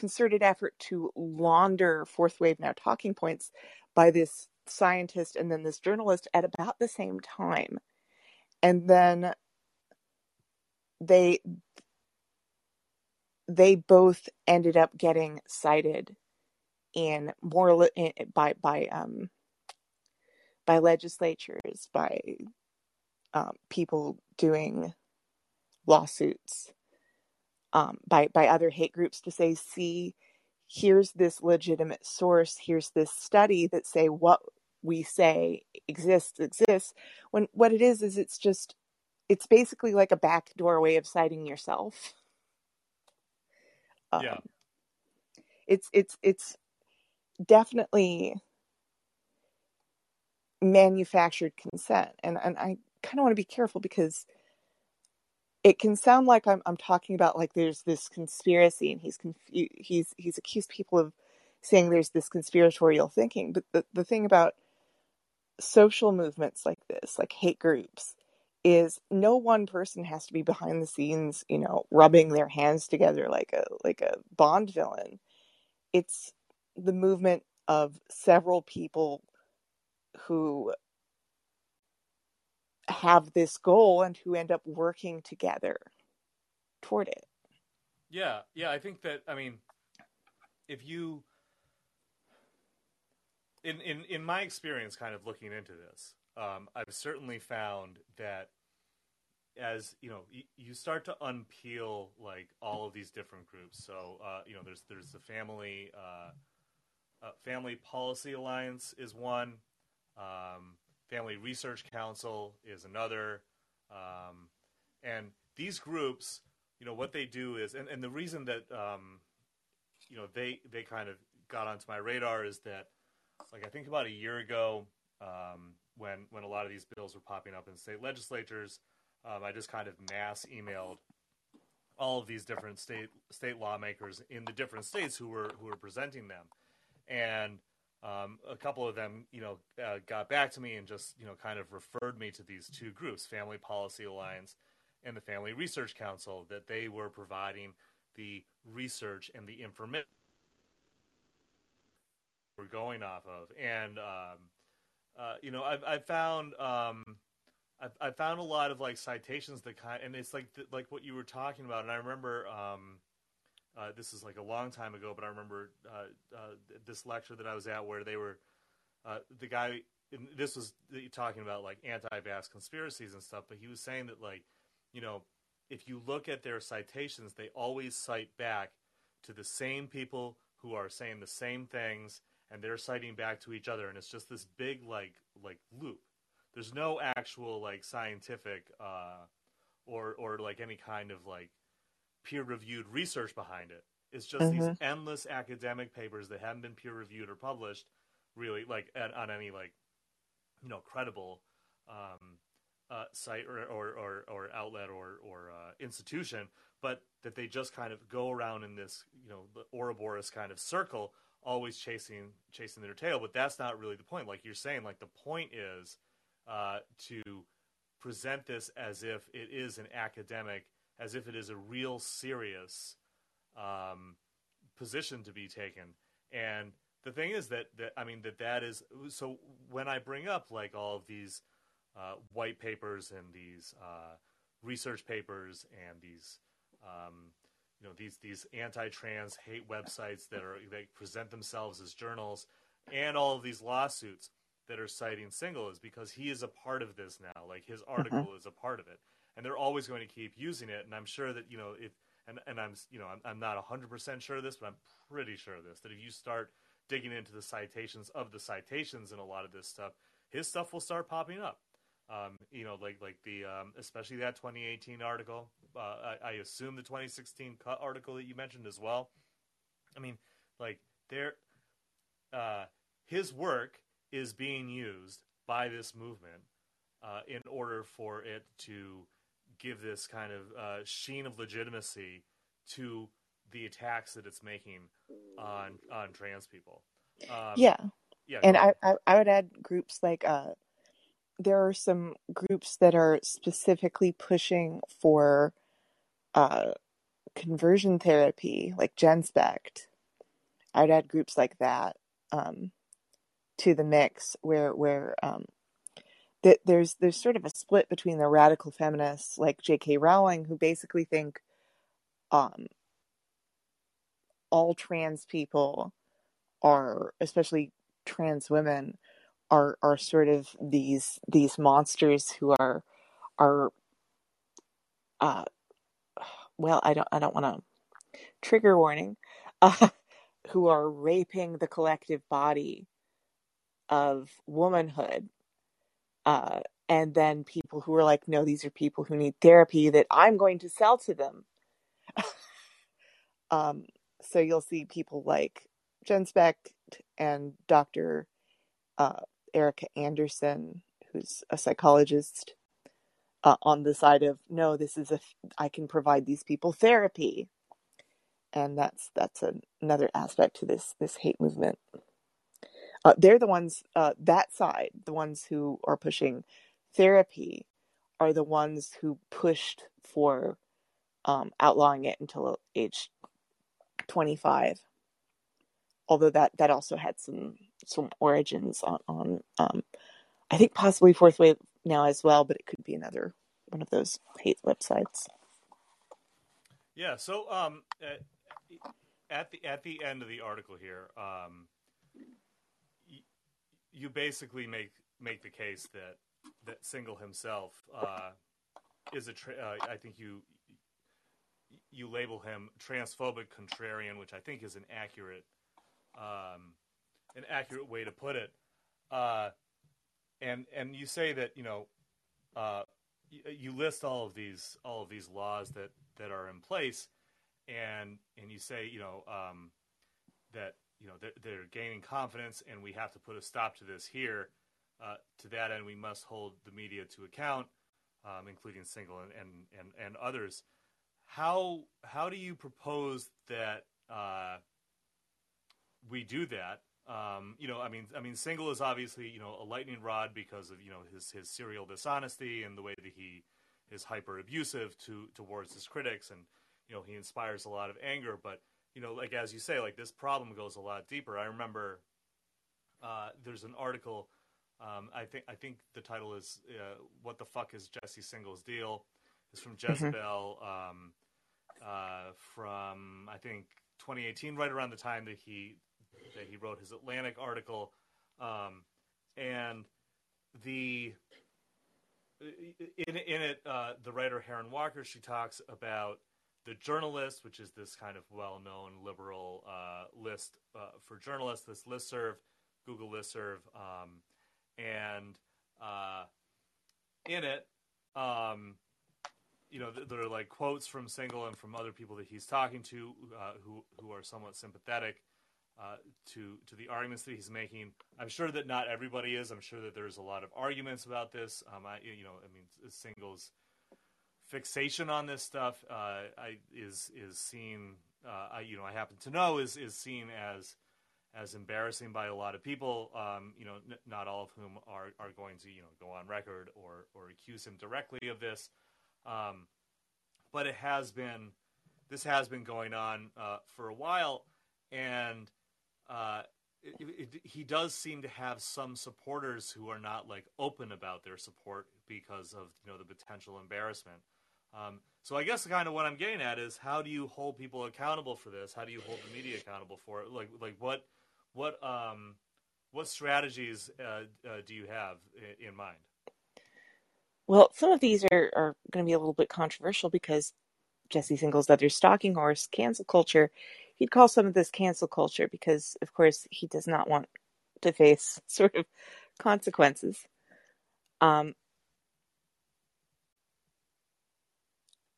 concerted effort to launder fourth wave now talking points by this scientist and then this journalist at about the same time. And then they they both ended up getting cited in more in, by by um by legislatures by um, people doing lawsuits um, by by other hate groups to say see here's this legitimate source. Here's this study that say what we say exists exists. When what it is is it's just it's basically like a backdoor way of citing yourself. Um, Yeah. it's it's it's definitely manufactured consent. And and I kind of want to be careful because it can sound like I'm I'm talking about like there's this conspiracy and he's confu- he's he's accused people of saying there's this conspiratorial thinking but the, the thing about social movements like this like hate groups is no one person has to be behind the scenes you know rubbing their hands together like a like a bond villain. It's the movement of several people who have this goal and who end up working together toward it. Yeah, yeah, I think that I mean if you in in in my experience kind of looking into this, um, I've certainly found that as you know y- you start to unpeel like all of these different groups so uh, you know there's there's the family uh, uh, family policy alliance is one um, family research council is another Um, and these groups, you know, what they do is, and, and the reason that, um, you know, they, they kind of got onto my radar is that, like, I think about a year ago, um, when, when a lot of these bills were popping up in state legislatures, um, I just kind of mass emailed all of these different state state lawmakers in the different states who were who were presenting them, and um, a couple of them, you know, uh, got back to me and just you know kind of referred me to these two groups, Family Policy Alliance and the Family Research Council, that they were providing the research and the information we're going off of, and um, uh, you know, I've, I've found. Um, I've, I found a lot of like citations that kind, and it's like like what you were talking about. And I remember um, uh, this is like a long time ago, but I remember uh, uh, this lecture that I was at where they were uh, the guy. This was talking about like anti-vax conspiracies and stuff, but he was saying that like you know if you look at their citations, they always cite back to the same people who are saying the same things, and they're citing back to each other, and it's just this big like like loop there's no actual like scientific uh, or or like any kind of like peer reviewed research behind it. It's just mm-hmm. these endless academic papers that haven't been peer reviewed or published, really like at, on any like you know credible um, uh, site or, or, or, or, outlet or, or uh, institution, but that they just kind of go around in this you know the Ouroboros kind of circle, always chasing chasing their tail. But that's not really the point. Like you're saying, like the point is uh, to present this as if it is an academic, as if it is a real serious um, position to be taken. And the thing is that, that I mean that that is so. When I bring up like all of these uh, white papers and these uh, research papers and these um, you know these these anti-trans hate websites that are they present themselves as journals and all of these lawsuits that are citing Singal is because he is a part of this now. Like his mm-hmm. article mm-hmm. is a part of it, and they're always going to keep using it. And I'm sure that you know if and and I'm you know I'm, I'm not 100 percent sure of this, but I'm pretty sure of this that if you start digging into the citations of the citations and a lot of this stuff, his stuff will start popping up. Um, you know, like like the um, especially that 2018 article. Uh, I, I, assume the 2016 cut article that you mentioned as well. I mean, like there, uh, his work is being used by this movement uh, in order for it to give this kind of uh, sheen of legitimacy to the attacks that it's making on on trans people. Um, yeah, yeah, and I, I, I would add groups like uh, there are some groups that are specifically pushing for uh, conversion therapy, like GenSpect. I'd add groups like that. Um, to the mix where where um, that there's there's sort of a split between the radical feminists like J.K. Rowling who basically think um, all trans people are especially trans women are are sort of these these monsters who are are uh well I don't I don't want to trigger warning uh, who are raping the collective body of womanhood. Uh, and then people who are like, no, these are people who need therapy that I'm going to sell to them. um, so you'll see people like GenSpect and Dr. Uh, Erica Anderson, who's a psychologist, uh, on the side of no, this is a I can provide these people therapy, and that's that's a, another aspect to this this hate movement. Uh, they're the ones, uh, that side, the ones who are pushing therapy, are the ones who pushed for um, outlawing it until age 25. Although that, that also had some some origins on, on um, I think possibly Fourth Wave now as well, but it could be another one of those hate websites. Yeah. So um, at the at the end of the article here, um, you basically make make the case that that Singal himself uh, is a. Tra- uh, I think you you label him transphobic contrarian, which I think is an accurate um, an accurate way to put it. Uh, and and you say that you know uh, you list all of these all of these laws that that are in place, and and you say you know um, that you know they're, they're, gaining confidence, and we have to put a stop to this here. Uh, to that end, we must hold the media to account, um, including Singal and, and, and, and others. How how do you propose that uh, we do that? Um, you know, I mean, I mean, Singal is obviously you know a lightning rod because of you know his his serial dishonesty and the way that he is hyper abusive to towards his critics, and you know he inspires a lot of anger. But you know, like as you say, like this problem goes a lot deeper. I remember uh, there's an article. Um, I think I think the title is uh, "What the fuck is Jesse Singal's deal?" It's from. Jezebel mm-hmm. um, uh, from I think 2018, right around the time that he that he wrote his Atlantic article, um, and the in in it uh, the writer Harron Walker she talks about the JournoList, which is this kind of well-known liberal uh, list uh, for journalists, this listserv, Google listserv, um, and uh, in it, um, you know, there are like quotes from Singal and from other people that he's talking to, uh, who who are somewhat sympathetic uh, to to the arguments that he's making. I'm sure that not everybody is. I'm sure that there's a lot of arguments about this. Um, I, you know, I mean, Singal's fixation on this stuff uh, I, is is seen. Uh, I, you know, I happen to know is is seen as as embarrassing by a lot of people. Um, you know, n- not all of whom are are going to you know go on record or or accuse him directly of this. Um, but it has been this has been going on uh, for a while, and uh, it, it, he does seem to have some supporters who are not like open about their support because of you know the potential embarrassment. Um, so I guess kind of what I'm getting at is how do you hold people accountable for this? How do you hold the media accountable for it? Like like what what um, what strategies uh, uh, do you have in, in mind? Well, some of these are, are going to be a little bit controversial because Jesse Singal's other stalking horse, cancel culture, he'd call some of this cancel culture because, of course, he does not want to face sort of consequences. Um,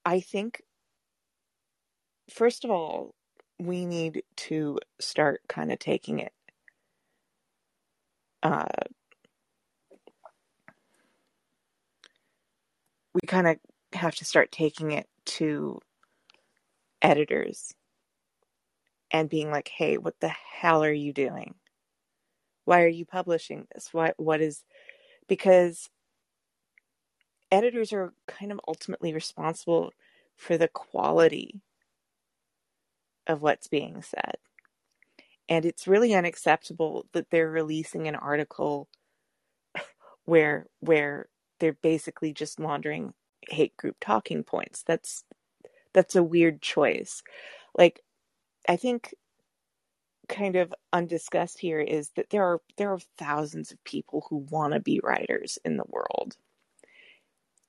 I think, first of all, we need to start kind of taking it. Uh, we kind of have to start taking it to editors and being like, "Hey, what the hell are you doing? Why are you publishing this? Why what is because editors are kind of ultimately responsible for the quality of what's being said. And it's really unacceptable that they're releasing an article where where they're basically just laundering hate group talking points. That's that's a weird choice. Like I think kind of undiscussed here is that there are there are thousands of people who want to be writers in the world.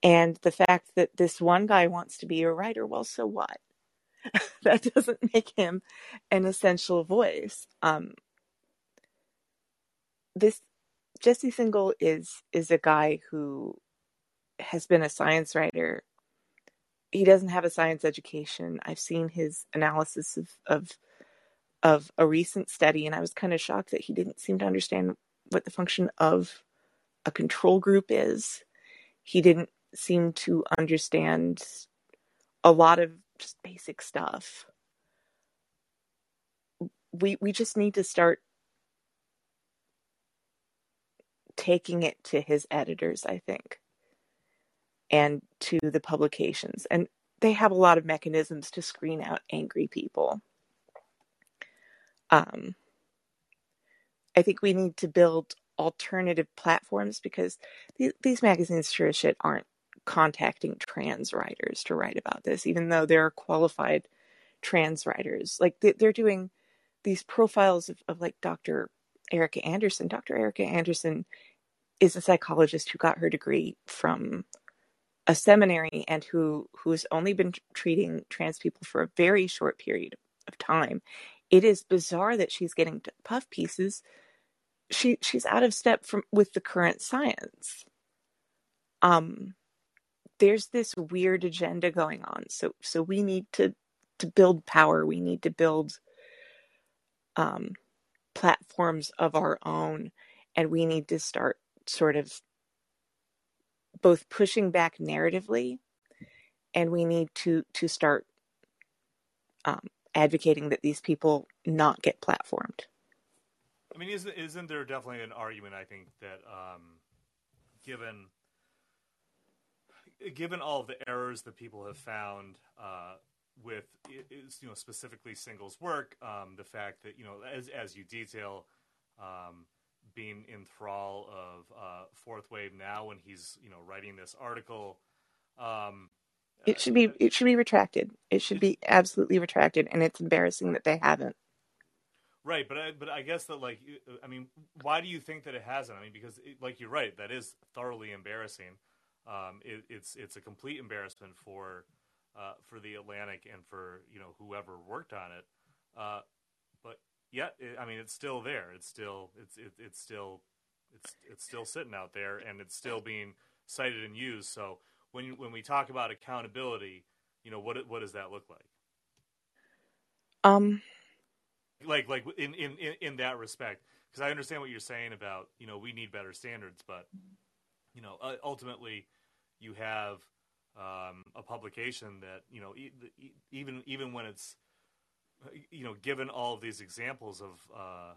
And the fact that this one guy wants to be a writer, well, so what? that doesn't make him an essential voice. Um, this Jesse Singal is is a guy who has been a science writer. He doesn't have a science education. I've seen his analysis of of of a recent study, and I was kind of shocked that he didn't seem to understand what the function of a control group is. He didn't seem to understand a lot of just basic stuff. We we just need to start taking it to his editors, I think and to the publications. And they have a lot of mechanisms to screen out angry people. Um, I think we need to build alternative platforms because th- these magazines sure as shit aren't contacting trans writers to write about this, even though there are qualified trans writers. Like they're doing these profiles of, of like Dr. Erica Anderson. Dr. Erica Anderson is a psychologist who got her degree from a seminary and who who's only been treating trans people for a very short period of time it is bizarre that she's getting puff pieces she she's out of step from with the current science um there's this weird agenda going on. So so we need to to build power. We need to build um, platforms of our own, and we need to start sort of both pushing back narratively, and we need to to start um, advocating that these people not get platformed. I mean, isn't isn't there definitely an argument? I think that um, given given all of the errors that people have found uh, with you know specifically Singal's work, um, the fact that you know as as you detail, um, being in thrall of uh, Fourth Wave now when he's you know writing this article. Um, it should be it should be retracted. It should be absolutely retracted, and it's embarrassing that they haven't. Right, but I, but I guess that like I mean, why do you think that it hasn't? I mean, because it, like you're right, that is thoroughly embarrassing. Um, it, it's it's a complete embarrassment for uh, for the Atlantic and for you know whoever worked on it. Uh, but yet, it, I mean, it's still there. It's still it's it, it's still it's it's still sitting out there, and it's still being cited and used. So when when we talk about accountability, you know what what does that look like? Um, like like in in in that respect, because I understand what you're saying about you know we need better standards, but you know ultimately you have um, a publication that you know even even when it's you know given all of these examples of uh,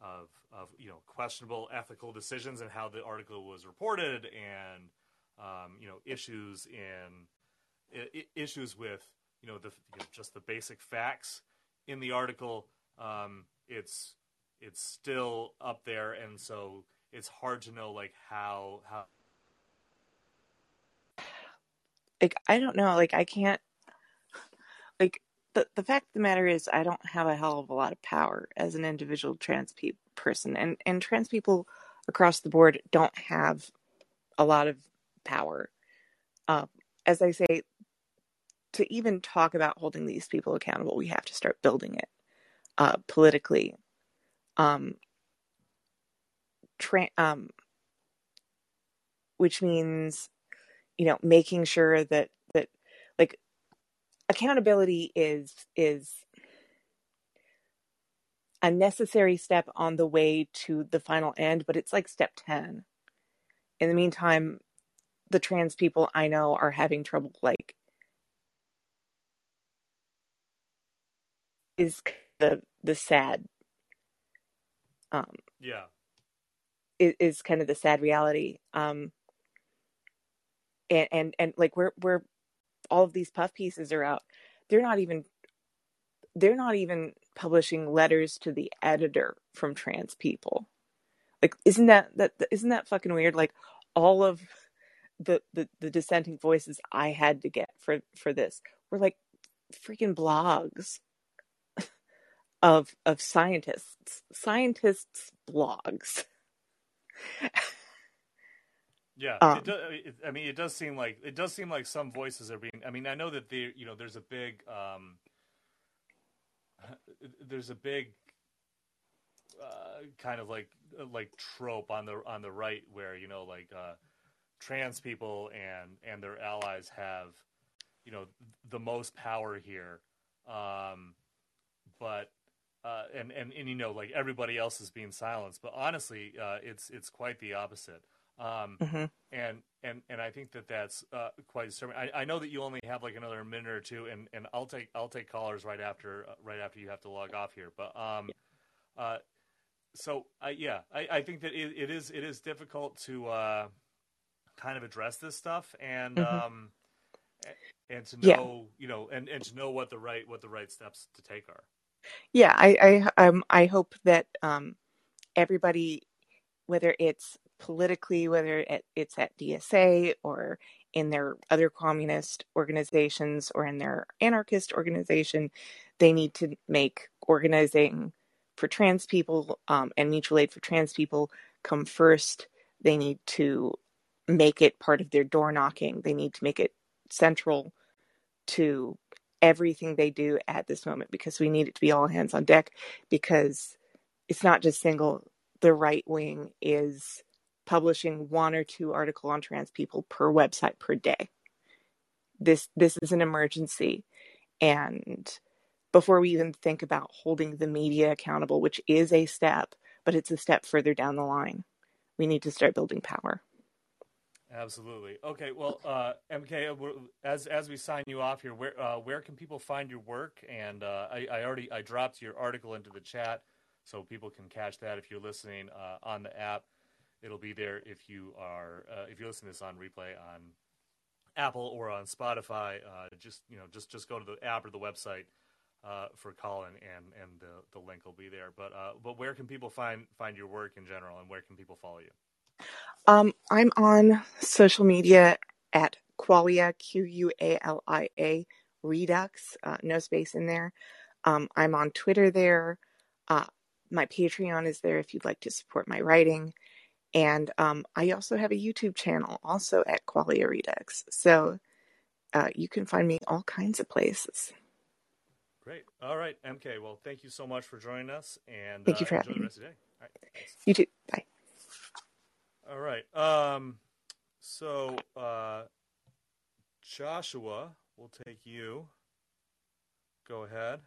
of of you know questionable ethical decisions and how the article was reported and um, you know issues in I- issues with you know the you know, just the basic facts in the article um, it's it's still up there. And so it's hard to know like how how like I don't know, like I can't like the the fact of the matter is I don't have a hell of a lot of power as an individual trans pe- person and and trans people across the board don't have a lot of power. Um, as I say, to even talk about holding these people accountable, we have to start building it uh, politically. Um, tra- um, which means you know making sure that that like accountability is is a necessary step on the way to the final end but it's like step 10 in the meantime the trans people i know are having trouble like is the the sad um yeah. is, is kind of the sad reality. Um and and, and like where where all of these puff pieces are out they're not even they're not even publishing letters to the editor from trans people. Like isn't that that isn't that fucking weird? Like all of the the, the dissenting voices i had to get for for this were like freaking blogs of of scientists scientists blogs Yeah, um, it I mean, it does seem like it does seem like some voices are being. I mean, I know that the you know there's a big um, there's a big uh, kind of like like trope on the on the right where you know like uh, trans people and and their allies have you know the most power here, um, but uh, and and and you know like everybody else is being silenced. But honestly, uh, it's it's quite the opposite. Um, mm-hmm. And and and I think that that's uh, quite disturbing. I, I know that you only have like another minute or two, and, and I'll take I'll take callers right after uh, right after you have to log off here. But um, yeah. uh, so I yeah, I, I think that it, it is it is difficult to uh, kind of address this stuff and mm-hmm. um, and to know yeah. you know and, and to know what the right what the right steps to take are. Yeah, I I um I hope that um everybody whether it's politically, whether it's at DSA or in their other communist organizations or in their anarchist organization, they need to make organizing for trans people um, and mutual aid for trans people come first. They need to make it part of their door knocking. They need to make it central to everything they do at this moment because we need it to be all hands on deck because it's not just Singal. The right wing is publishing one or two article on trans people per website per day. This this is an emergency and before we even think about holding the media accountable, which is a step, but it's a step further down the line. We need to start building power. Absolutely. Okay. Well, uh, MK, as as we sign you off here, where uh, where can people find your work? And uh, I, I, already I dropped your article into the chat, so people can catch that if you're listening uh, on the app. It'll be there if you are uh, if you're listening to this on replay on Apple or on Spotify. Uh, just you know, just just go to the app or the website uh, for Callin, and and the, the link will be there. But uh, but where can people find find your work in general, and where can people follow you? Um, I'm on social media at Qualia Q U A L I A Redux, uh, no space in there. Um, I'm on Twitter there. Uh, my Patreon is there if you'd like to support my writing. And um, I also have a YouTube channel, also at Qualia Redux. So uh, you can find me all kinds of places. Great. All right, MK. Well, thank you so much for joining us, and thank you uh, for having me. All right, you too. Bye. All right. Um, so uh, Joshua, we'll take you. Go ahead.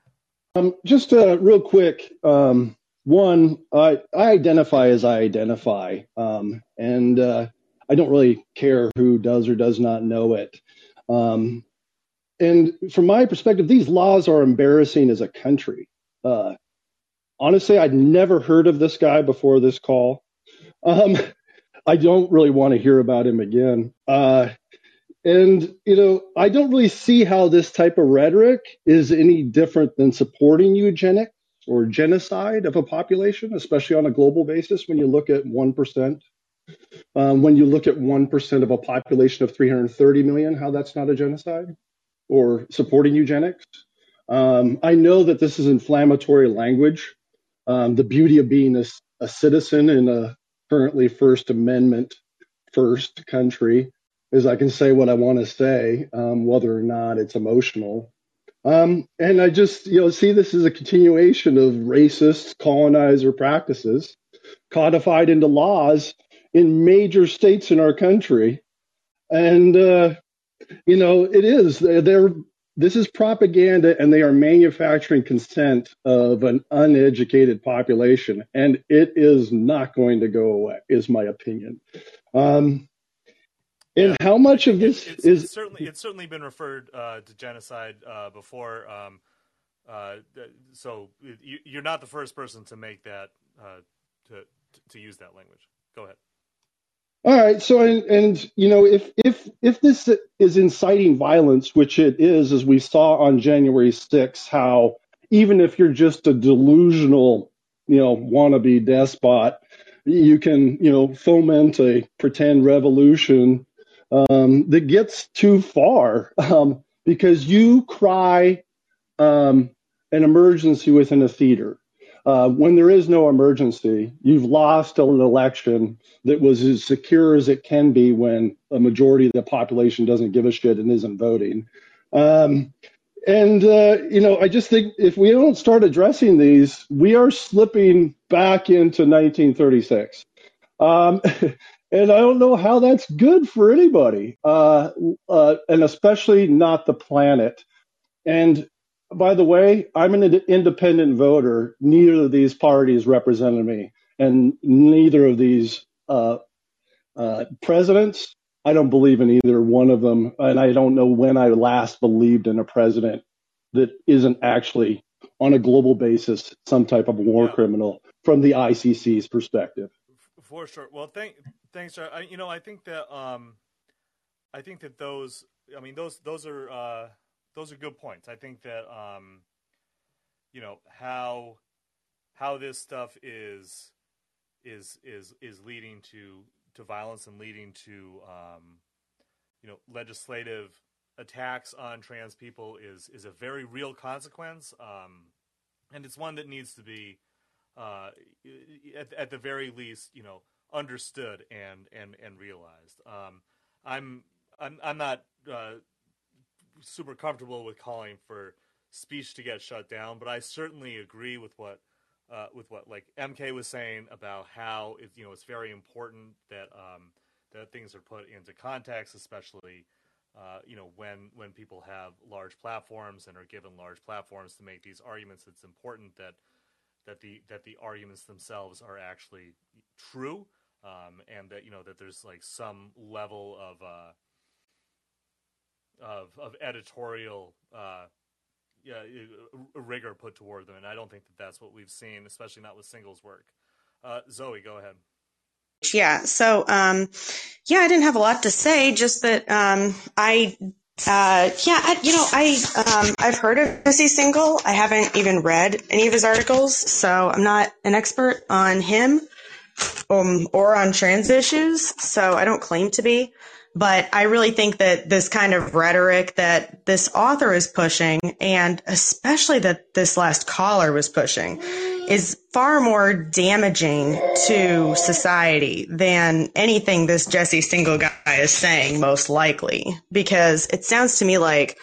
Um, just uh, real quick. Um, one, I, I identify as I identify, um, and uh, I don't really care who does or does not know it. Um, and from my perspective, these laws are embarrassing as a country. Uh, honestly, I'd never heard of this guy before this call. Um, I don't really want to hear about him again. Uh, and, you know, I don't really see how this type of rhetoric is any different than supporting eugenics or genocide of a population, especially on a global basis when you look at 1%. Um, when you look at 1% of a population of 330 million, how that's not a genocide or supporting eugenics. Um, I know that this is inflammatory language. Um, the beauty of being a, a, citizen in a currently First Amendment first country is I can say what I want to say, um, whether or not it's emotional. Um, and I just, you know, see this as a continuation of racist colonizer practices codified into laws in major states in our country. And, uh, you know, it is. They're this is propaganda, and they are manufacturing consent of an uneducated population, and it is not going to go away. Is my opinion. Um, and yeah, how much of this it's, is it's certainly it's certainly been referred uh, to genocide uh, before. Um, uh, so you, are not the first person to make that uh, to to use that language. Go ahead. All right. So, and, and, you know, if if if this is inciting violence, which it is, as we saw on January 6th, how even if you're just a delusional, you know, wannabe despot, you can, you know, foment a pretend revolution um, that gets too far um, because you cry um, an emergency within a theater. Uh, when there is no emergency, you've lost an election that was as secure as it can be when a majority of the population doesn't give a shit and isn't voting. Um, and, uh, you know, I just think if we don't start addressing these, we are slipping back into 1936. Um, and I don't know how that's good for anybody, uh, uh, and especially not the planet. And by the way, I'm an independent voter. Neither of these parties represented me, and neither of these uh, uh, presidents. I don't believe in either one of them, and I don't know when I last believed in a president that isn't actually, on a global basis, some type of war yeah. criminal from the ICC's perspective. For sure. Well, thank, thanks. I, you know, I think that um, I think that those. I mean, those those are. Uh, those are good points. I think that um, you know how how this stuff is is is is leading to to violence and leading to um, you know legislative attacks on trans people is is a very real consequence, um, and it's one that needs to be uh, at, at the very least you know understood and and and realized. Um, I'm I'm I'm not uh, super comfortable with calling for speech to get shut down, but I certainly agree with what uh, with what like MK was saying about how it, you know it's very important that um, that things are put into context, especially uh, you know when when people have large platforms and are given large platforms to make these arguments. It's important that that the that the arguments themselves are actually true, um, and that you know that there's like some level of uh, of of editorial uh, yeah, rigor put toward them, and I don't think that that's what we've seen, especially not with Singal's work. Uh, Zoe, go ahead. Yeah, so um, yeah, I didn't have a lot to say, just that um, I uh, yeah, I, you know, I um, I've heard of Jesse Singal. I haven't even read any of his articles, so I'm not an expert on him um, or on trans issues. So I don't claim to be. But I really think that this kind of rhetoric that this author is pushing, and especially that this last caller was pushing, is far more damaging to society than anything this Jesse Singal guy is saying, most likely. Because it sounds to me like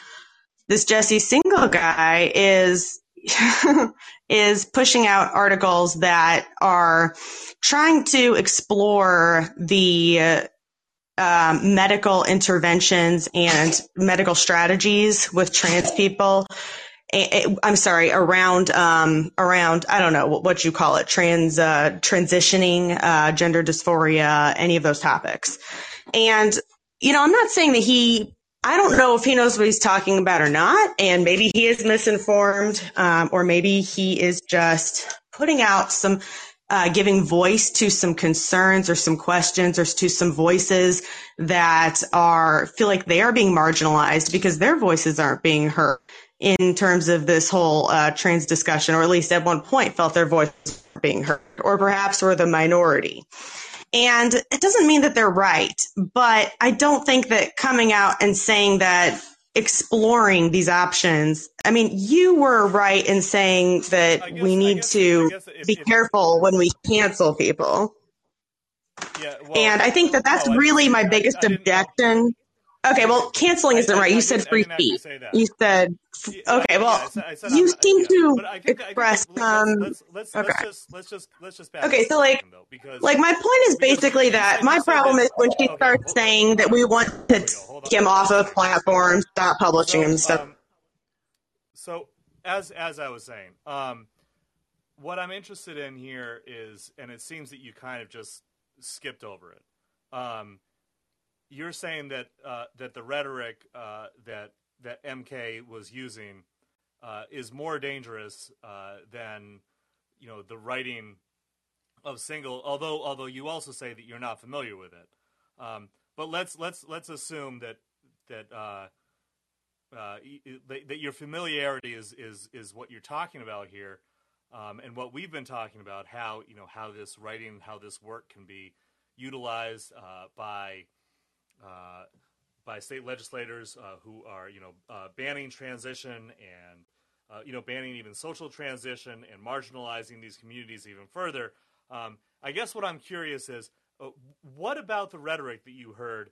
this Jesse Singal guy is is pushing out articles that are trying to explore the um, medical interventions and medical strategies with trans people. I'm sorry, around um, around I don't know what, what you call it, trans uh, transitioning, uh, gender dysphoria, any of those topics. And you know, I'm not saying that he. I don't know if he knows what he's talking about or not, and maybe he is misinformed, um, or maybe he is just putting out some uh, giving voice to some concerns or some questions or to some voices that are feel like they are being marginalized because their voices aren't being heard in terms of this whole uh, trans discussion, or at least at one point felt their voice being heard, or perhaps were the minority. And it doesn't mean that they're right, but I don't think that coming out and saying that exploring these options. I mean, you were right in saying that guess, we need guess, to if, be if, careful if, when we cancel people. Yeah, well, and I think that that's really my biggest I, I objection. Okay, well, canceling isn't right. You said free speech. You said okay. Well, you seem to express um. Let's, let's, okay. Let's just let's just let's just okay. So like, like my point is basically that my problem is when she starts saying that we want to take him off of platforms, stop publishing him stuff. Um, so as as I was saying, um, what I'm interested in here is, and it seems that you kind of just skipped over it. Um, you're saying that uh, that the rhetoric uh, that that MK was using uh, is more dangerous uh, than you know the writing of Singal. Although although you also say that you're not familiar with it, um, but let's let's let's assume that that uh, uh, that your familiarity is is is what you're talking about here. Um, and what we've been talking about, how you know how this writing, how this work can be utilized by by state legislators uh, who are, you know, uh, banning transition and, uh, you know, banning even social transition and marginalizing these communities even further. Um, I guess what I'm curious is, uh, what about the rhetoric that you heard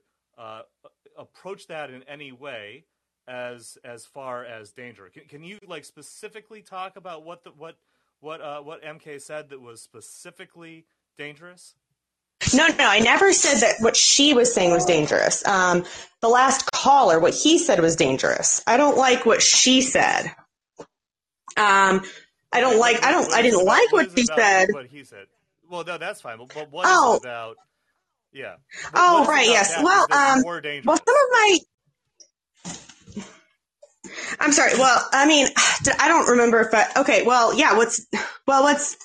approach that in any way as as far as danger? Can, can you like specifically talk about what the what what what MK said that was specifically dangerous? No, no, I never said that what she was saying was dangerous. Um, the last caller, what he said was dangerous. I don't like what she said. Um, I don't like. I don't. I didn't like what she said. What he said. Well, no, that's fine. But what oh. about? Yeah. What, oh, right. Yes. Well, um, well, some of my. I'm sorry. Well, I mean, I don't remember if I. Okay. Well, yeah. What's well, what's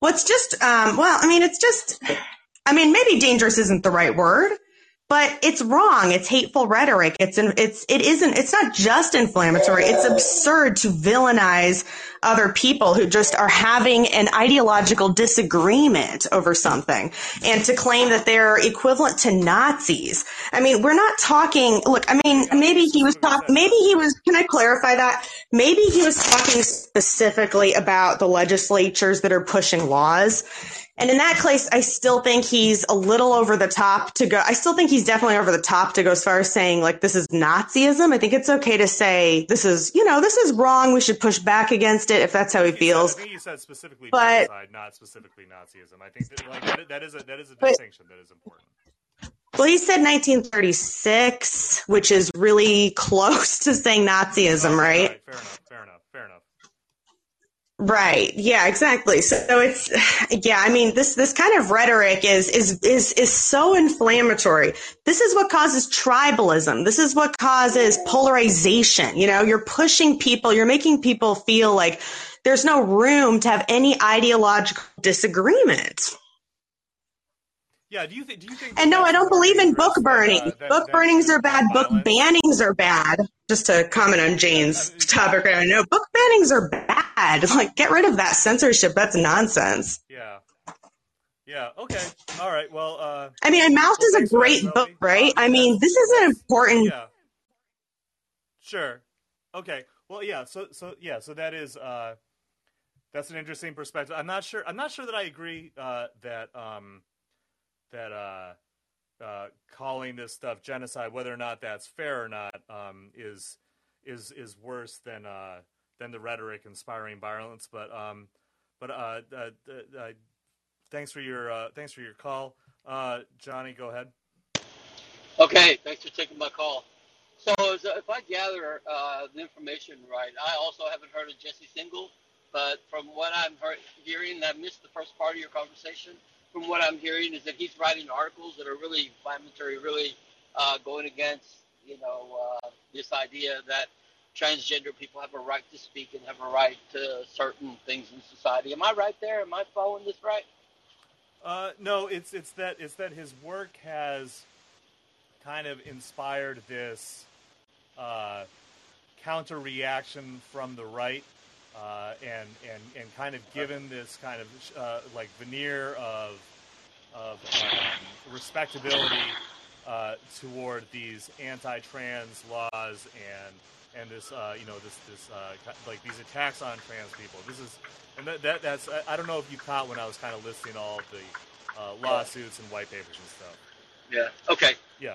what's just um. Well, I mean, it's just I mean, maybe dangerous isn't the right word, but it's wrong. It's hateful rhetoric. It's it's it isn't. It's not just inflammatory. It's absurd to villainize other people who just are having an ideological disagreement over something, and to claim that they're equivalent to Nazis. I mean, we're not talking. Look, I mean, maybe he was talking. Maybe he was. Can I clarify that? Maybe he was talking specifically about the legislatures that are pushing laws And in that case, I still think he's a little over the top to go. I still think he's definitely over the top to go as far as saying like this is Nazism. I think it's okay to say this is, you know, this is wrong. We should push back against it if that's how he feels. Said, I think you said specifically but, genocide, not specifically Nazism. I think that, like, that, that is a that is a but, distinction that is important. Well, he said 1936, which is really close to saying Nazism, right? right? Fair enough. Fair enough. Right. Yeah, exactly. So it's yeah, I mean this this kind of rhetoric is is is is so inflammatory. This is what causes tribalism. This is what causes polarization. You know, you're pushing people, you're making people feel like there's no room to have any ideological disagreement. Yeah, do you think? Do you think? And no, I don't believe in book burning. Uh, that, book that, burnings are bad. Book bannings are bad. Just to comment on Jane's topic right now, book bannings are bad. Like, get rid of that censorship. That's nonsense. Yeah. Yeah. Okay. All right. Well. Uh, I mean, Maus well, is a great book, right? I mean, this is an important. Yeah. Sure. Okay. Well, yeah. So, so yeah. So that is. uh That's an interesting perspective. I'm not sure. I'm not sure that I agree uh, that. um that uh, uh, calling this stuff genocide, whether or not that's fair or not, um, is is is worse than uh, than the rhetoric inspiring violence. But um, but uh, uh, uh, thanks for your thanks for your call, Johnny. Go ahead. Okay, thanks for taking my call. So, if I gather the information right, I also haven't heard of Jesse Singal, but from what I'm hearing, I missed the first part of your conversation from what I'm hearing, is that he's writing articles that are really inflammatory, really uh, going against, you know, uh, this idea that transgender people have a right to speak and have a right to certain things in society. Am I right there? Am I following this right? Uh, no, it's it's that it's that his work has kind of inspired this uh, counter reaction from the right uh, and and and kind of given this kind of uh, like veneer of of um, respectability uh, toward these anti-trans laws and and this uh, you know this this uh, like these attacks on trans people. This is and that, that that's I don't know if you caught when I was kind of listing all of the uh, lawsuits and white papers and stuff. Yeah. Okay. Yeah.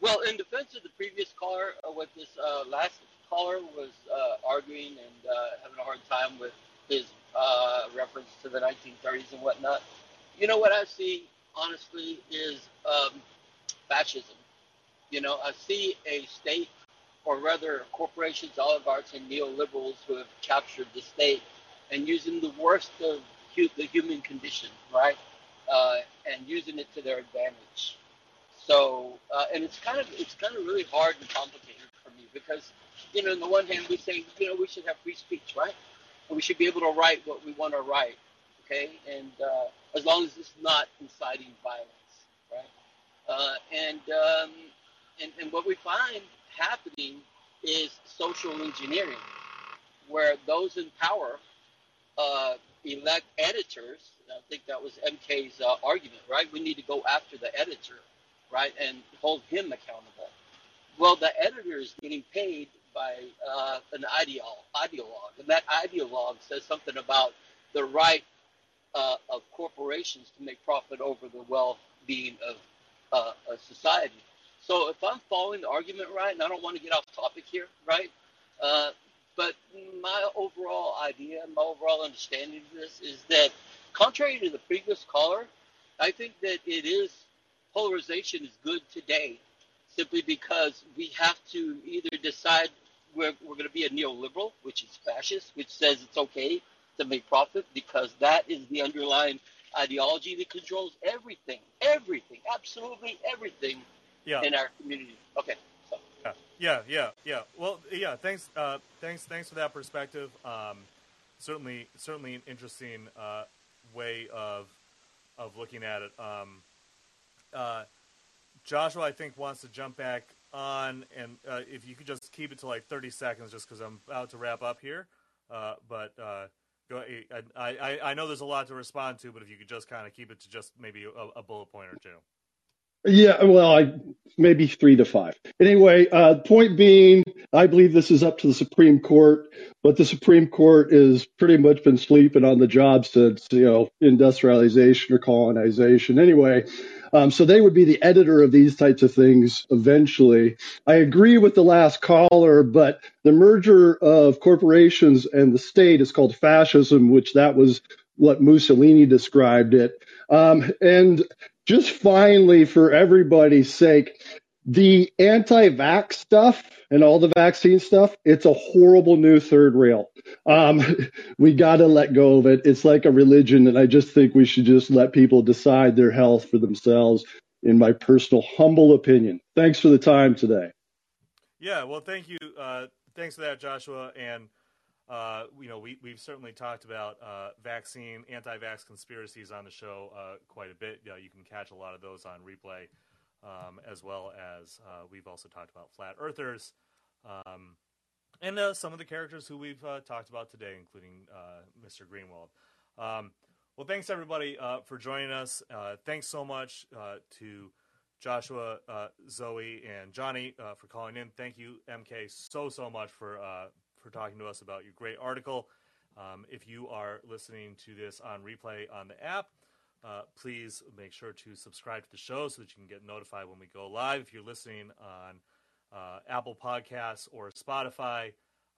well, in defense of the previous caller, with this last caller was uh, arguing and uh, having a hard time with his uh, reference to the 1930s and whatnot. You know what I see, honestly, is um, fascism. You know, I see a state, or rather corporations, oligarchs, and neoliberals who have captured the state and using the worst of hu- the human condition, right, uh, and using it to their advantage. So, uh, and it's kind of it's kind of really hard and complicated for me because you know, on the one hand, we say, you know, we should have free speech, right? And we should be able to write what we want to write, okay? And uh, as long as it's not inciting violence, right? Uh, and, um, and and what we find happening is social engineering, where those in power uh, elect editors. I think that was MK's uh, argument, right? We need to go after the editor, right, and hold him accountable. Well, the editor is getting paid by uh, an ideologue, ideologue, and that ideologue says something about the right uh, of corporations to make profit over the well-being of uh, a society. So if I'm following the argument right, and I don't want to get off topic here, right? Uh, but my overall idea, my overall understanding of this is that, contrary to the previous caller, I think that it is polarization is good today, simply because we have to either decide we're, we're going to be a neoliberal, which is fascist, which says it's okay to make profit because that is the underlying ideology that controls everything, everything, absolutely everything yeah. in our community. Okay. So. Yeah, yeah, yeah, yeah. Well, yeah. Thanks, uh, thanks, thanks for that perspective. Um, certainly, certainly an interesting uh, way of of looking at it. Um, uh, Joshua, I think, wants to jump back on, and uh, if you could just keep it to like 30 seconds, just because I'm about to wrap up here. Uh, but uh, go, I, I, I know there's a lot to respond to, but if you could just kind of keep it to just maybe a, a bullet point or two. Yeah, well, I maybe three to five. Anyway, uh, point being, I believe this is up to the Supreme Court, but the Supreme Court has pretty much been sleeping on the job since you know industrialization or colonization. Anyway, um, so they would be the editor of these types of things eventually. I agree with the last caller, but the merger of corporations and the state is called fascism, which that was what Mussolini described it. Um, and just finally, for everybody's sake, the anti-vax stuff and all the vaccine stuff, it's a horrible new third rail. Um, we got to let go of it. It's like a religion, and I just think we should just let people decide their health for themselves. In my personal humble opinion. Thanks for the time today. Yeah, well, thank you. Uh, thanks for that, Joshua. And uh, you know, we we've certainly talked about uh, vaccine, anti-vax conspiracies on the show uh, quite a bit. you can catch a lot of those on replay, um, as well as uh, we've also talked about flat earthers, um, and uh, some of the characters who we've talked about today, including Mr. Greenwald. Um, well, thanks everybody for joining us. thanks so much to Joshua, Zoe, and Johnny for calling in. Thank you, MK, so so much for for talking to us about your great article. Um, if you are listening to this on replay on the app, uh, please make sure to subscribe to the show so that you can get notified when we go live. If you're listening on uh, Apple Podcasts or Spotify,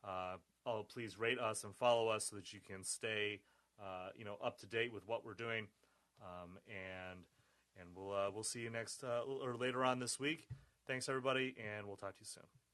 uh, oh, please rate us and follow us so that you can stay, uh, you know, up to date with what we're doing. Um, and and we'll uh, we'll see you next uh, or later on this week. Thanks everybody, and we'll talk to you soon.